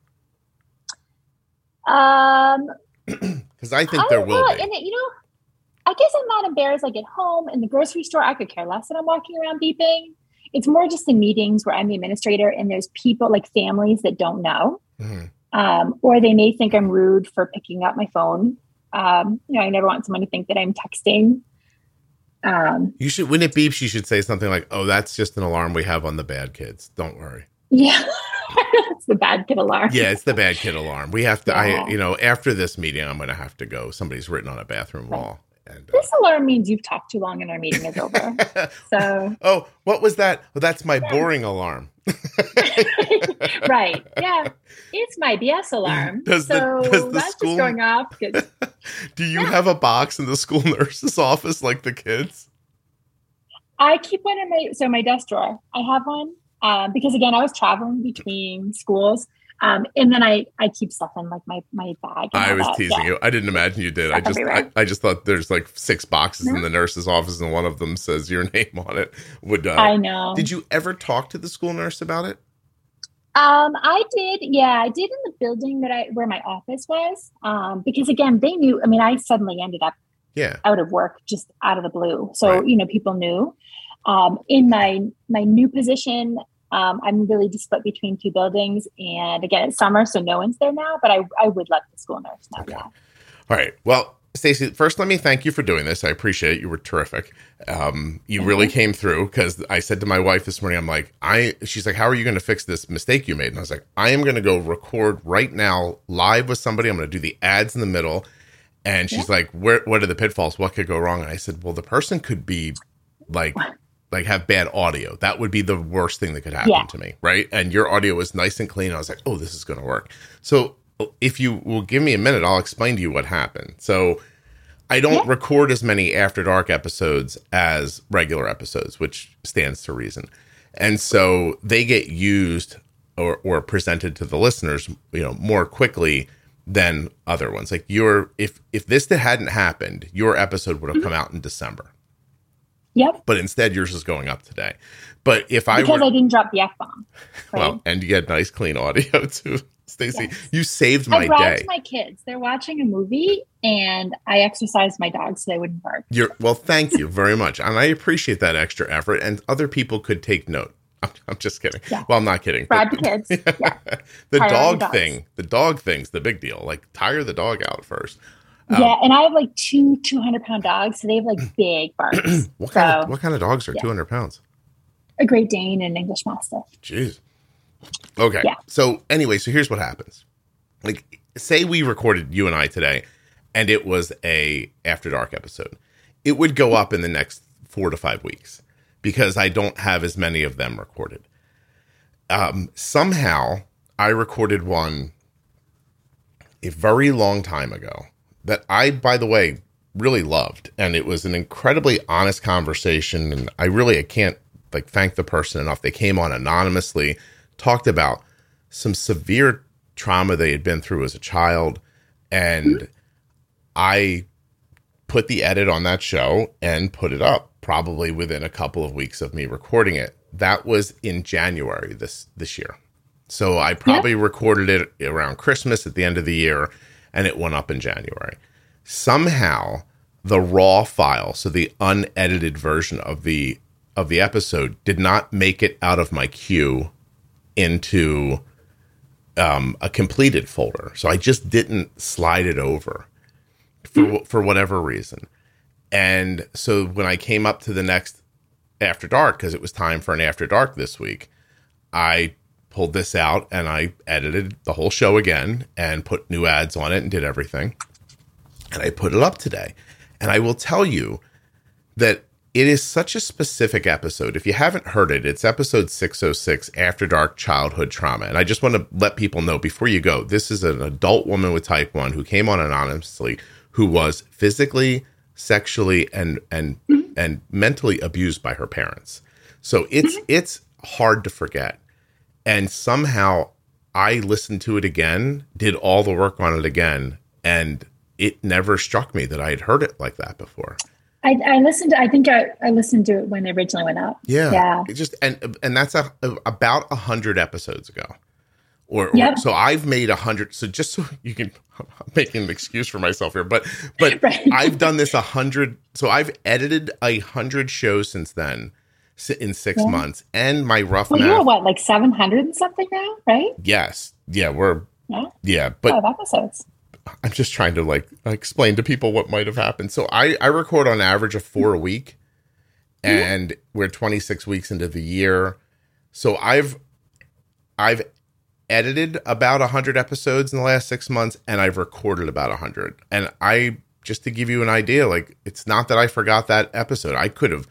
Um, Because I think I there will know. be. And it, you know, I guess I'm not embarrassed. Like at home in the grocery store, I could care less that I'm walking around beeping. It's more just in meetings where I'm the administrator and there's people like families that don't know, Mhm. um, or they may think I'm rude for picking up my phone. Um, you know, I never want someone to think that I'm texting. Um, You should when it beeps, you should say something like, "Oh, that's just an alarm we have on the bad kids. Don't worry." yeah, it's the bad kid alarm. Yeah, it's the bad kid alarm. We have to. Yeah. I, you know, after this meeting, I'm going to have to go. Somebody's written on a bathroom wall. And This alarm means you've talked too long and our meeting is over. uh, So, oh, what was that? Well, that's my boring alarm. right. Yeah. It's my BS alarm. Does the- so does the that's school- just going off Do you Yeah. have a box in the school nurse's office like the kids? I keep one in my so my desk drawer. I have one um, because again, I was traveling between schools, um, and then I I keep stuff in like my my bag. I was that. teasing Yeah. you. I didn't imagine you did. I just, I. I just thought there's like six boxes in the nurse's office, and one of them says your name on it. Would uh, I know. did you ever talk to the school nurse about it? Um, I did. Yeah, I did in the building that I where my office was. Um, because again, they knew. I mean, I suddenly ended up Yeah. out of work just out of the blue. So Right. you know, people knew. Um, in my my new position, um, I'm really just split between two buildings, and again, it's summer, so no one's there now. But I I would let the school nurse know. Okay. Yeah. All right. Well, Stacey, first let me thank you for doing this. I appreciate it. You were terrific. Um, you really came through because I said to my wife this morning, I'm like, I she's like, How are you going to fix this mistake you made? And I was like, I am going to go record right now live with somebody. I'm going to do the ads in the middle. And she's like, Where what are the pitfalls? What could go wrong? And I said, Well, the person could be like like have bad audio. That would be the worst thing that could happen Yeah. to me, right? And your audio was nice and clean. I was like, oh, this is going to work. So if you will give me a minute, I'll explain to you what happened. So I don't Yeah. record as many after dark episodes as regular episodes, which stands to reason. And so they get used or, or presented to the listeners, you know, more quickly than other ones. Like your if if this hadn't happened, your episode would have mm-hmm. come out in December. Yep. But instead yours is going up today. But if I Because were I didn't drop the F bomb. Right? well, and you get nice clean audio too. Stacy, Yes. you saved my bragged day. my kids. They're watching a movie and I exercised my dogs so they wouldn't bark. You're well, thank you very much, and I appreciate that extra effort. And other people could take note. I'm, I'm just kidding. Yeah. Well, I'm not kidding. The kids. Yeah. the Tire dog dogs. thing, the dog thing's the big deal. Like tire the dog out first. Yeah. And I have like two 200 pound dogs. So they have like big barks. What kind of what kind of dogs are yeah. 200 pounds? a Great Dane and English Mastiff. Jeez. Okay. Yeah. So anyway, so here's what happens. Like, say we recorded you and I today, and it was a after dark episode. It would go up in the next four to five weeks because I don't have as many of them recorded. Um, somehow I recorded one a very long time ago that I, by the way, really loved, and it was an incredibly honest conversation. And I really I can't like thank the person enough. They came on anonymously, talked about some severe trauma they had been through as a child, and I put the edit on that show and put it up probably within a couple of weeks of me recording it. That was in January this this year. So I probably recorded it around Christmas at the end of the year and it went up in January. Somehow the raw file, so the unedited version of the of the episode did not make it out of my queue into um, a completed folder. So I just didn't slide it over for for whatever reason. And so when I came up to the next after dark because it was time for an after dark this week, I pulled this out and I edited the whole show again and put new ads on it and did everything. And I put it up today. And I will tell you that it is such a specific episode. If you haven't heard it, it's episode 606 After Dark Childhood Trauma. And I just want to let people know before you go this is an adult woman with type 1 who came on anonymously who was physically, sexually and and mm-hmm. and mentally abused by her parents. So it's mm-hmm. it's hard to forget. And somehow I listened to it again, did all the work on it again, and it never struck me that I had heard it like that before. I, I listened to, I think I, I listened to it when it originally went up. Yeah. Yeah. It just and and that's a, about a hundred episodes ago. Or, or- Yep. so I've made a hundred. So just so you can I'm making an excuse for myself here, but but Right. I've done this a hundred. So I've edited a hundred shows since then in six Yeah. months, and my rough Well, math. you're what, like 700 and something now, right? yes, yeah, we're Yeah. yeah, but Five episodes. I'm just trying to like explain to people what might have happened. So I I record on average of four a week, mm-hmm. and we're 26 weeks into the year. So I've I've edited about 100 episodes in the last 6 months and I've recorded about 100. And I just to give you an idea like it's not that I forgot that episode. I could have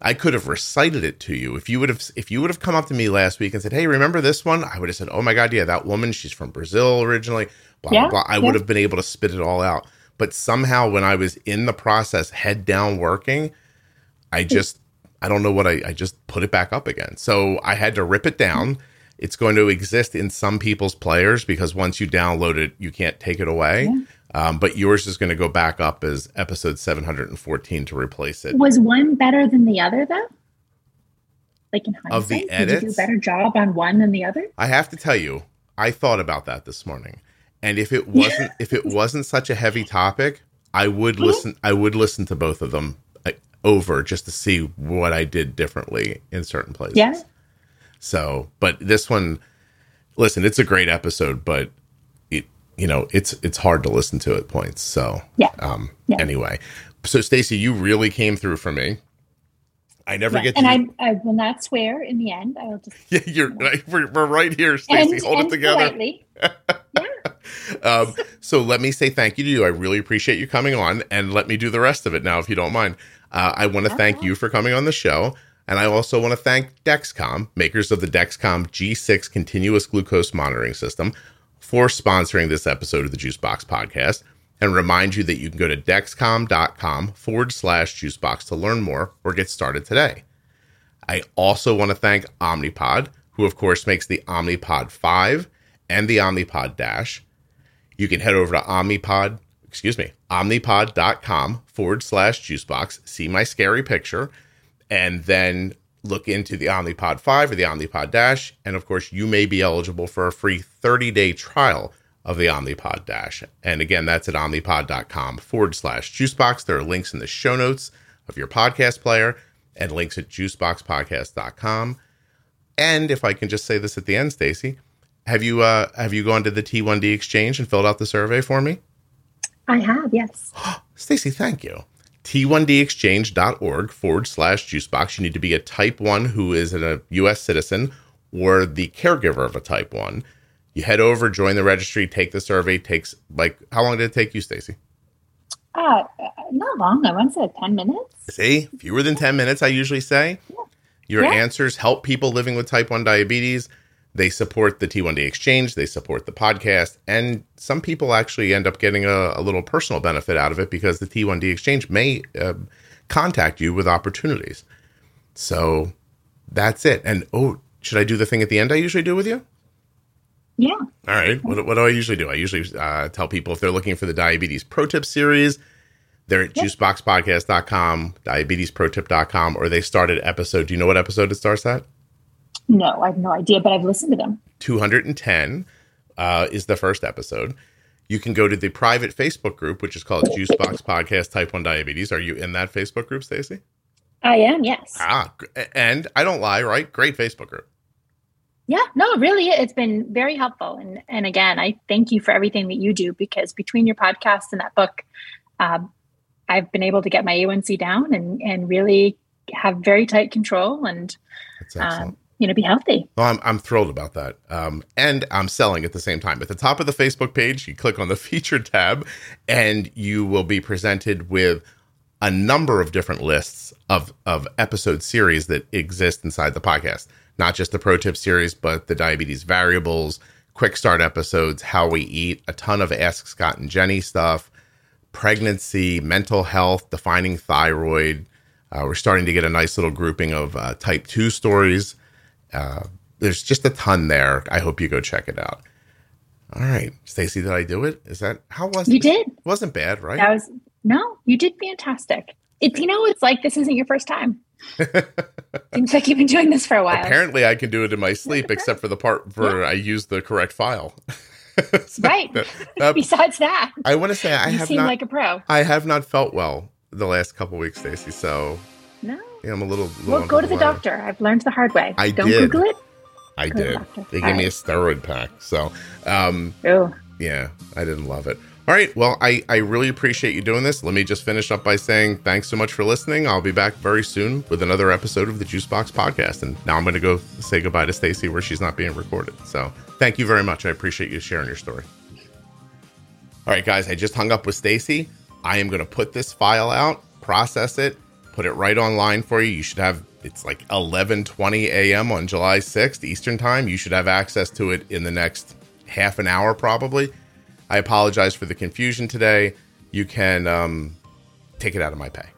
I could have recited it to you. If you would have if you would have come up to me last week and said, "Hey, remember this one?" I would have said, "Oh my god, yeah, that woman, she's from Brazil originally." Blah Yeah, blah. blah. I yeah. would have been able to spit it all out. But somehow when I was in the process head down working, I hmm. just I don't know what I I just put it back up again. So I had to rip it down. It's going to exist in some people's players because once you download it, you can't take it away. Um, but yours is going to go back up as episode 714 to replace it. Was one better than the other, though? Like in hindsight, Of the did you do a better job on one than the other? I have to tell you, I thought about that this morning. And if it wasn't if it wasn't such a heavy topic, I would listen I would listen to both of them uh, over just to see what I did differently in certain places. Yeah. So, but this one listen, it's a great episode, but you know, it's it's hard to listen to at points. So, Yeah. um Yeah. anyway. So Stacy, you really came through for me. I never Yeah. get to And I, I will not swear in the end. I will just Yeah, you're we're, we're right here, Stacy. Hold end it together. politely. yeah. um, so let me say thank you to you. I really appreciate you coming on, and let me do the rest of it now, if you don't mind. Uh, I want to thank you for coming on the show, and I also want to thank Dexcom, makers of the Dexcom G6 continuous glucose monitoring system, for sponsoring this episode of the Juicebox Podcast. and remind you that you can go to dexcom.com forward slash juicebox to learn more or get started today. I also want to thank Omnipod, who of course makes the Omnipod 5 and the Omnipod Dash. You can head over to Omnipod, excuse me, omnipod.com forward slash juicebox, see my scary picture, and then look into the Omnipod 5 or the Omnipod Dash. And of course, you may be eligible for a free 30 day trial of the Omnipod Dash. And again, that's at omnipod.com forward slash juicebox. There are links in the show notes of your podcast player and links at juiceboxpodcast.com. And if I can just say this at the end, Stacy, have you uh, have you gone to the T1D exchange and filled out the survey for me? I have, yes. Stacy, thank you. T1dexchange.org forward slash juicebox. You need to be a type 1 who is a U.S. citizen or the caregiver of a type 1. You head over, join the registry, take the survey. Takes like, how long did it take you, Stacy? Uh, not long. I want to say 10 minutes. See, fewer than 10 minutes, I usually say. Yeah. Your Yeah. answers help people living with type 1 diabetes. They support the T1D exchange, they support the podcast, and some people actually end up getting a, a little personal benefit out of it because the T1D exchange may uh, contact you with opportunities. So that's it. And oh, should I do the thing at the end I usually do with you? Yeah. All right. What, what do I usually do? I usually uh, tell people if they're looking for the Diabetes Pro Tip series, they're at Yep. juiceboxpodcast.com, diabetesprotip.com, or they start at episode. Do you know what episode it starts at? No, I have no idea, but I've listened to them. 210 uh, is the first episode. You can go to the private Facebook group, which is called Juicebox Podcast Type 1 Diabetes. Are you in that Facebook group, Stacy? I am, yes. Ah, and I don't lie, right? Great Facebook group. Yeah, no, really, it's been very helpful. And and again, I thank you for everything that you do because between your podcast and that book, um, I've been able to get my A1C down and and really have very tight control and That's excellent. um, you know be healthy. Well, I'm, I'm thrilled about that. Um, and I'm selling at the same time. At the top of the Facebook page, you click on the featured tab, and you will be presented with a number of different lists of, of episode series that exist inside the podcast. Not just the pro tip series, but the diabetes variables, quick start episodes, how we eat, a ton of Ask Scott and Jenny stuff, pregnancy, mental health, defining thyroid. Uh, we're starting to get a nice little grouping of uh, type 2 stories. Uh, there's just a ton there. I hope you go check it out. All right, Stacy, did I do it? Is that how was You it? did. Wasn't bad, right? That was no, you did fantastic. It you know it's like this isn't your first time. Seems like you've been doing this for a while. Apparently, I can do it in my sleep, except for the part where I use the correct file. So, Right. uh, Besides that, I want to say I you have seem not. like a pro. I have not felt well the last couple weeks, Stacy. So No. Yeah, I'm a little. Well, go to the doctor. I've learned the hard way. I Don't did. Google it. I Go to the did. They All gave me a steroid pack. So, um, yeah, I didn't love it. All right. Well, I, I really appreciate you doing this. Let me just finish up by saying thanks so much for listening. I'll be back very soon with another episode of the Juicebox podcast. And now I'm going to go say goodbye to Stacy where she's not being recorded. So thank you very much. I appreciate you sharing your story. All right, guys, I just hung up with Stacy. I am going to put this file out, process it, put it right online for you. You should have it's like 11:20 a.m. on July 6th Eastern Time. You should have access to it in the next half an hour probably. I apologize for the confusion today. You can um, take it out of my pay.